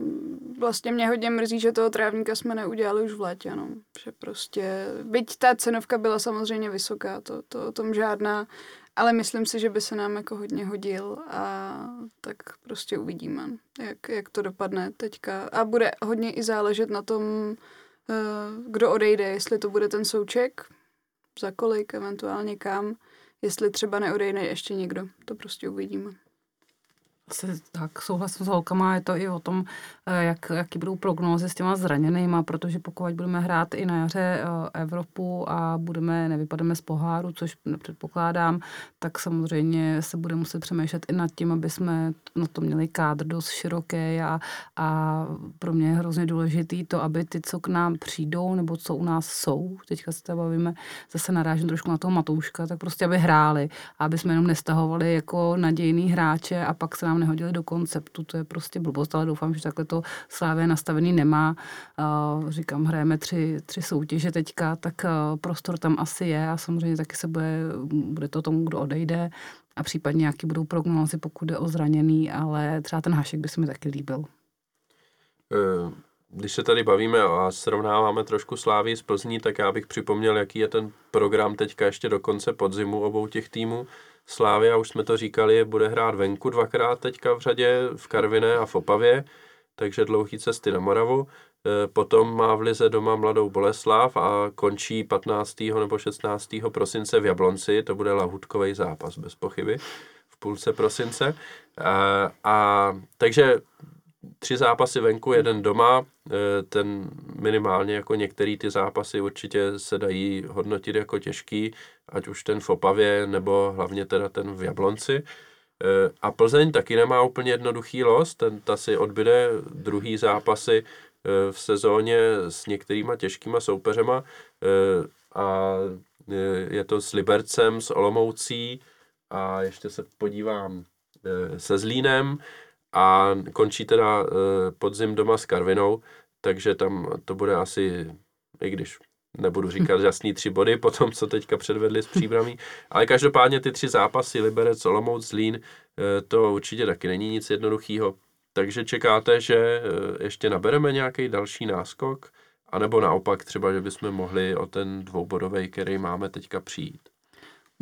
Vlastně mě hodně mrzí, že toho trávníka jsme neudělali už v létě, no. Že prostě, byť ta cenovka byla samozřejmě vysoká, to, to o tom žádná, ale myslím si, že by se nám jako hodně hodil a tak prostě uvidíme, jak, jak to dopadne teďka. A bude hodně i záležet na tom, eh, kdo odejde, jestli to bude ten souček, za kolik, eventuálně kam, jestli třeba neodejde ještě někdo. To prostě uvidíme. Asi tak souhlasím s holkama, je to i o tom, eh, jak, jaký budou prognózy s těma zraněnýma, protože pokud budeme hrát i na jaře eh, Evropu a budeme, nevypademe z poháru, což nepředpokládám, tak samozřejmě se bude muset přemýšlet i nad tím, aby jsme na to měli kádr dost široký a, a pro mě je hrozně důležitý to, aby ty, co k nám přijdou nebo co u nás jsou, teďka se bavíme, zase narážím trošku na toho Matouška, tak prostě aby hráli, aby jsme jenom nestahovali jako nadějný hráče a pak se nám nehodili do konceptu, to je prostě blbost, ale doufám, že takhle to Slávě nastavený nemá. Říkám, hrajeme tři, tři soutěže teďka, tak prostor tam asi je a samozřejmě taky se bude, bude to tomu, kdo odejde a případně nějaký budou prognózy, pokud jde o zraněný, ale třeba ten Hašek by se mi taky líbil. Eh, když se tady bavíme a srovnáváme trošku Slávy s Plzní, tak já bych připomněl, jaký je ten program teďka ještě do konce podzimu obou těch týmů. Slávia, už jsme to říkali, bude hrát venku dvakrát teďka v řadě, v Karviné a v Opavě, takže dlouhý cesty na Moravu. E, potom má v Lize doma mladou Boleslav a končí 15. nebo 16. prosince v Jablonci, to bude lahutkový zápas bez pochyby v půlce prosince. A, a takže tři zápasy venku, jeden doma, e, ten minimálně jako některé ty zápasy určitě se dají hodnotit jako těžký, ať už ten v Opavě, nebo hlavně teda ten v Jablonci. E, a Plzeň taky nemá úplně jednoduchý los, ten ta si odbyde druhý zápasy e, v sezóně s některýma těžkýma soupeřema. A je to s Libercem, s Olomoucí a ještě se podívám se Zlínem, a končí teda uh, podzim doma s Karvinou, takže tam to bude asi, i když nebudu říkat jasný tři body po tom, co teďka předvedli s příbramí, ale každopádně ty tři zápasy, Liberec, Olomouc, Zlín, uh, to určitě taky není nic jednoduchého. Takže čekáte, že uh, ještě nabereme nějaký další náskok, anebo naopak třeba, že bychom mohli o ten dvoubodový, který máme teďka přijít?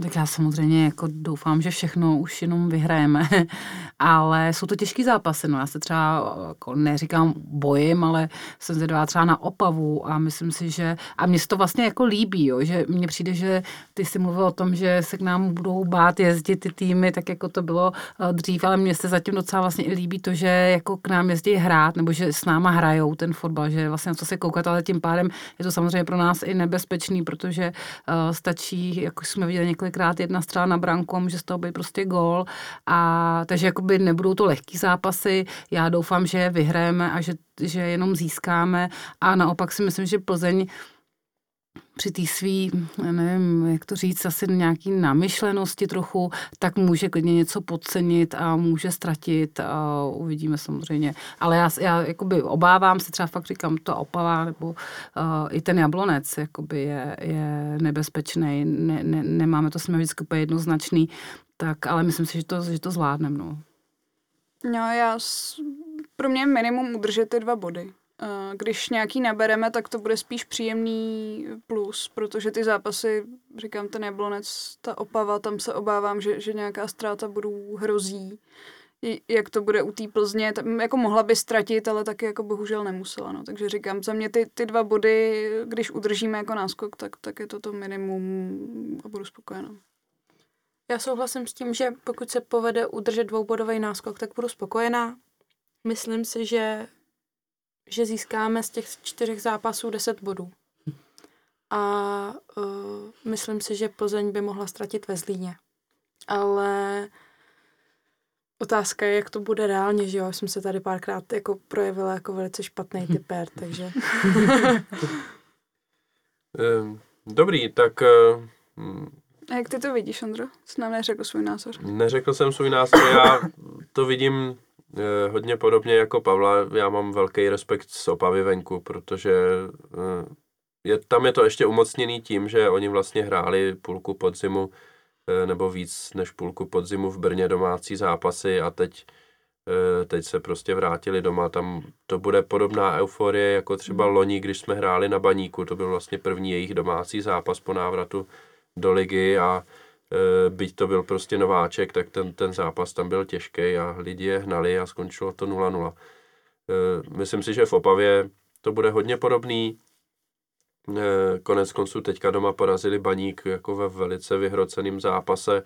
Tak já samozřejmě jako doufám, že všechno už jenom vyhrajeme, ale jsou to těžký zápasy. No. Já se třeba jako neříkám bojím, ale jsem zvědavá třeba na Opavu a myslím si, že a mě se to vlastně jako líbí, jo, že mně přijde, že ty si mluvil o tom, že se k nám budou bát jezdit ty týmy, tak jako to bylo eh, dřív, ale mně se zatím docela vlastně i líbí to, že jako k nám jezdí hrát, nebo že s náma hrajou ten fotbal, že vlastně na co se koukat, ale tím pádem je to samozřejmě pro nás i nebezpečný, protože uh, stačí, jako jsme viděli několikrát jedna střela na branku a může z toho být prostě gól. A takže jakoby nebudou to lehký zápasy. Já doufám, že vyhrajeme a že, že jenom získáme. A naopak si myslím, že Plzeň při té svý, nevím, jak to říct, asi nějaký namyšlenosti trochu, tak může klidně něco podcenit a může ztratit a uvidíme samozřejmě. Ale já, já jakoby obávám se, třeba fakt říkám, to opava nebo uh, i ten jablonec jakoby je, je nebezpečný, ne, ne, nemáme to s vždycky úplně jednoznačný, tak, ale myslím si, že to, že to zvládneme. No. no já, pro mě minimum udržet ty dva body. Když nějaký nabereme, tak to bude spíš příjemný plus, protože ty zápasy, říkám, ten jablonec, ta opava, tam se obávám, že, že nějaká ztráta budou hrozí. Jak to bude u té Plzně, tam jako mohla by ztratit, ale taky jako bohužel nemusela. No. Takže říkám, za mě ty, ty dva body, když udržíme jako náskok, tak, tak je to to minimum a budu spokojená. Já souhlasím s tím, že pokud se povede udržet dvoubodový náskok, tak budu spokojená. Myslím si, že že získáme z těch čtyřech zápasů 10 bodů. A uh, myslím si, že Plzeň by mohla ztratit ve Zlíně. Ale otázka je, jak to bude reálně, že jo? Jsem se tady párkrát jako projevila jako velice špatný typer, takže... Ehm, dobrý, tak... Uh, a jak ty to vidíš, Ondro? Jsi nám neřekl svůj názor. Neřekl jsem svůj názor, já to vidím hodně podobně jako Pavla, já mám velký respekt z Opavy venku, protože eh, je, tam je to ještě umocněný tím, že oni vlastně hráli půlku podzimu eh, nebo víc než půlku podzimu v Brně domácí zápasy a teď, teď se prostě vrátili doma. Tam to bude podobná euforie jako třeba hmm. loni, když jsme hráli na Baníku. To byl vlastně první jejich domácí zápas po návratu do ligy a Eh, byť to byl prostě nováček, tak ten, ten zápas tam byl těžký a lidi je hnali a skončilo to 0-0. Eh, myslím si, že v Opavě to bude hodně podobný. Eh, konec konců teďka doma porazili Baník jako ve velice vyhroceném zápase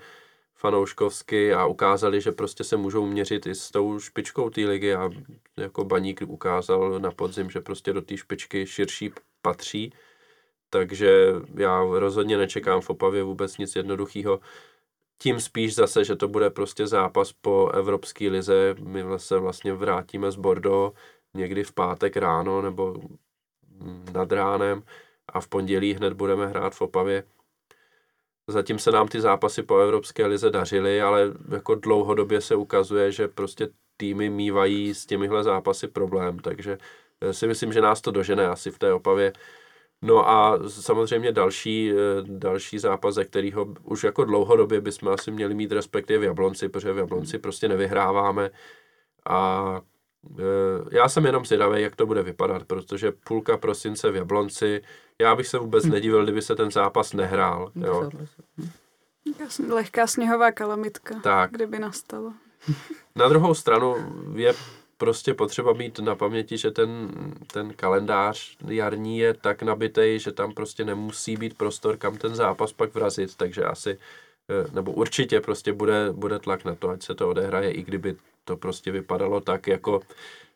fanouškovsky a ukázali, že prostě se můžou měřit i s tou špičkou té ligy a jako Baník ukázal na podzim, že prostě do té špičky širší patří takže já rozhodně nečekám v Opavě vůbec nic jednoduchého. Tím spíš zase, že to bude prostě zápas po Evropské lize. My se vlastně vrátíme z Bordeaux někdy v pátek ráno nebo nad ránem a v pondělí hned budeme hrát v Opavě. Zatím se nám ty zápasy po Evropské lize dařily, ale jako dlouhodobě se ukazuje, že prostě týmy mývají s těmihle zápasy problém, takže si myslím, že nás to dožene asi v té Opavě. No a samozřejmě další, eh, další zápas, ze kterého už jako dlouhodobě bychom asi měli mít respektive v Jablonci, protože v Jablonci prostě nevyhráváme a eh, já jsem jenom zvědavý, jak to bude vypadat, protože půlka prosince v Jablonci, já bych se vůbec hm. nedivil, kdyby se ten zápas nehrál. Jo. Lehká sněhová kalamitka, tak. kdyby nastalo. Na druhou stranu je prostě potřeba mít na paměti, že ten, ten kalendář jarní je tak nabitý, že tam prostě nemusí být prostor, kam ten zápas pak vrazit, takže asi, eh, nebo určitě prostě bude, bude tlak na to, ať se to odehraje, i kdyby to prostě vypadalo tak, jako,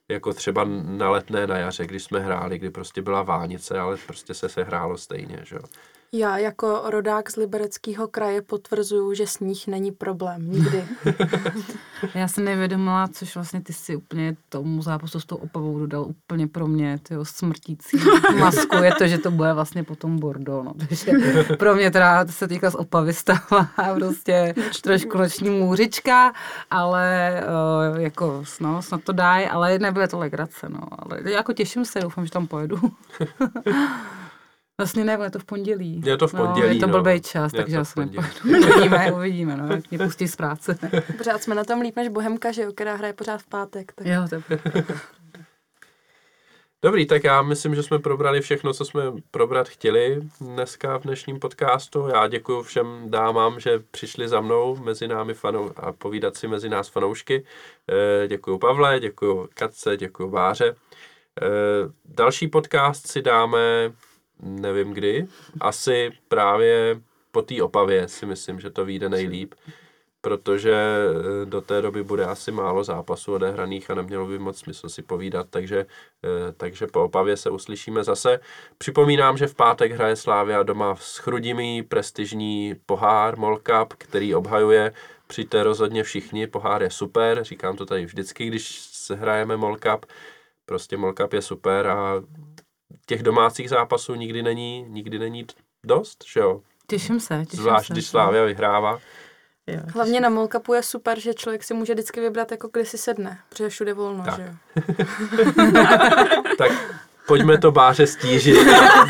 jako třeba na letné na jaře, když jsme hráli, kdy prostě byla vánice, ale prostě se se hrálo stejně, že jo. Já jako rodák z Libereckého kraje potvrzuju, že sníh není problém. Nikdy. Já jsem nevědomila, což vlastně ty si úplně tomu zápasu s tou opavou dodal úplně pro mě, tyho smrtící masku, je to, že to bude vlastně potom Bordo. No. Takže pro mě teda se teďka z opavy stává prostě trošku noční můřička, ale uh, jako no, snad to dají, ale nebude to legrace. No. Ale jako těším se, doufám, že tam pojedu. Vlastně ne, je to v pondělí. Je to v pondělí, no, Je to blbý no. čas, je takže asi uvidíme, uvidíme, no, jak mě pustí z práce. Pořád jsme na tom líp než Bohemka, že jo, která hraje pořád v pátek. Tak... Jo, to je Dobrý, tak já myslím, že jsme probrali všechno, co jsme probrat chtěli dneska v dnešním podcastu. Já děkuji všem dámám, že přišli za mnou mezi námi fanou a povídat si mezi nás fanoušky. E, děkuji Pavle, děkuji Katce, děkuji Váře. E, další podcast si dáme, nevím kdy, asi právě po té opavě si myslím, že to vyjde nejlíp protože eh, do té doby bude asi málo zápasů odehraných a nemělo by moc smysl si povídat, takže, eh, takže po Opavě se uslyšíme zase. Připomínám, že v pátek hraje Slávia doma s Chrudimí prestižní pohár Mall Cup, který obhajuje. Přijďte rozhodně všichni, pohár je super, říkám to tady vždycky, když hrajeme Mall Cup, prostě Mall Cup je super a těch domácích zápasů nikdy není, nikdy není dost, že jo? Těším se, těším Zvlášť, se. když Slávia vyhrává. Jo, Hlavně na Molkapu je super, že člověk si může vždycky vybrat, jako kdy si sedne, protože je všude volno, Tak. že jo. Tak pojďme to báře stížit.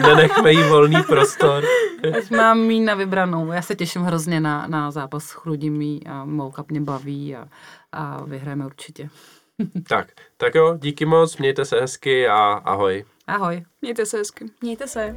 Nenechme jí volný prostor. Ať mám mít na vybranou. Já se těším hrozně na, na zápas s Chrudimí a Mouka mě baví a, a vyhrajeme určitě. Tak, tak jo, díky moc, mějte se hezky a ahoj. Ahoj. Mějte se hezky. Mějte se.